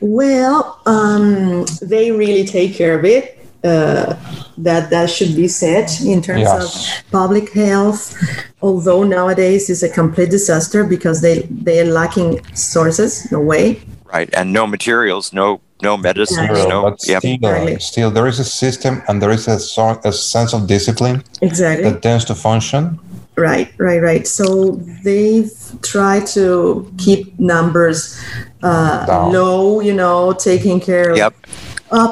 Well, um, they really take care of it. Uh, that that should be said in terms yes. of public health. Although nowadays is a complete disaster because they they are lacking sources. No way. Right, and no materials, no no medicines, Zero, no. But yep. still, still, there is a system and there is a, sort, a sense of discipline exactly that tends to function. Right, right, right. So they've tried to keep numbers uh, low, you know, taking care yep. of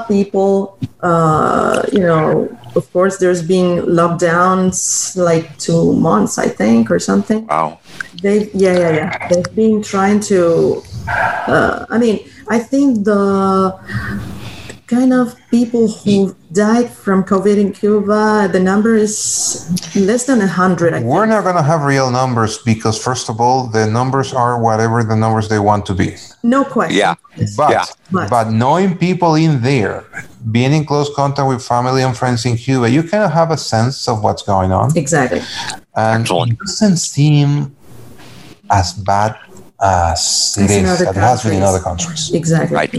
people. Uh, you know, of course, there's been lockdowns like two months, I think, or something. Wow. They, yeah, yeah, yeah. They've been trying to. Uh, I mean, I think the kind of people who died from COVID in Cuba, the number is less than 100. We're not going to have real numbers because, first of all, the numbers are whatever the numbers they want to be. No question. Yeah. But, yeah. but knowing people in there, being in close contact with family and friends in Cuba, you kind of have a sense of what's going on. Exactly. And Excellent. it doesn't seem as bad Uh, as it is that has been in other countries. Exactly. Right.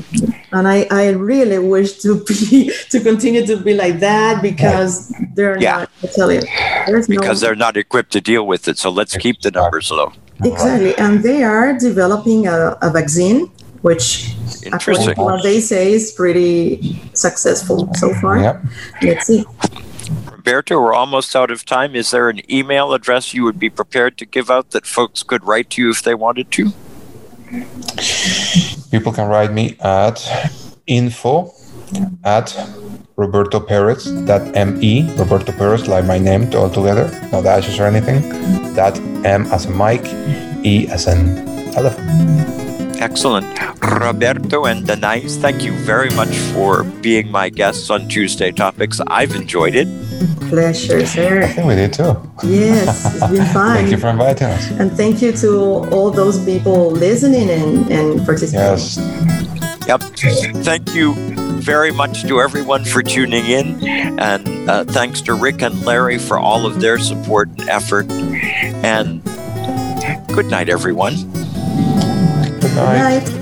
And I, I really wish to be to continue to be like that because right. they're yeah. not I tell you. because no, they're not equipped to deal with it. So let's keep the numbers low. Exactly. And they are developing a, a vaccine which according to what they say is pretty successful so far. Yep. Let's see. Roberto, we're almost out of time. Is there an email address you would be prepared to give out that folks could write to you if they wanted to? People can write me at info at Roberto Perez, M-E, Roberto Perez, like my name all together, no dashes or anything. That M as a mic, E as an elephant. Excellent. Roberto and Denise, thank you very much for being my guests on Tuesday Topics. I've enjoyed it. Pleasure, sir. I think we did too. Yes, it's been fun. thank you for inviting us. And thank you to all those people listening and, and participating. Yes. Yep. Thank you very much to everyone for tuning in. And uh, thanks to Rick and Larry for all of their support and effort. And good night, everyone. Good night. Good night.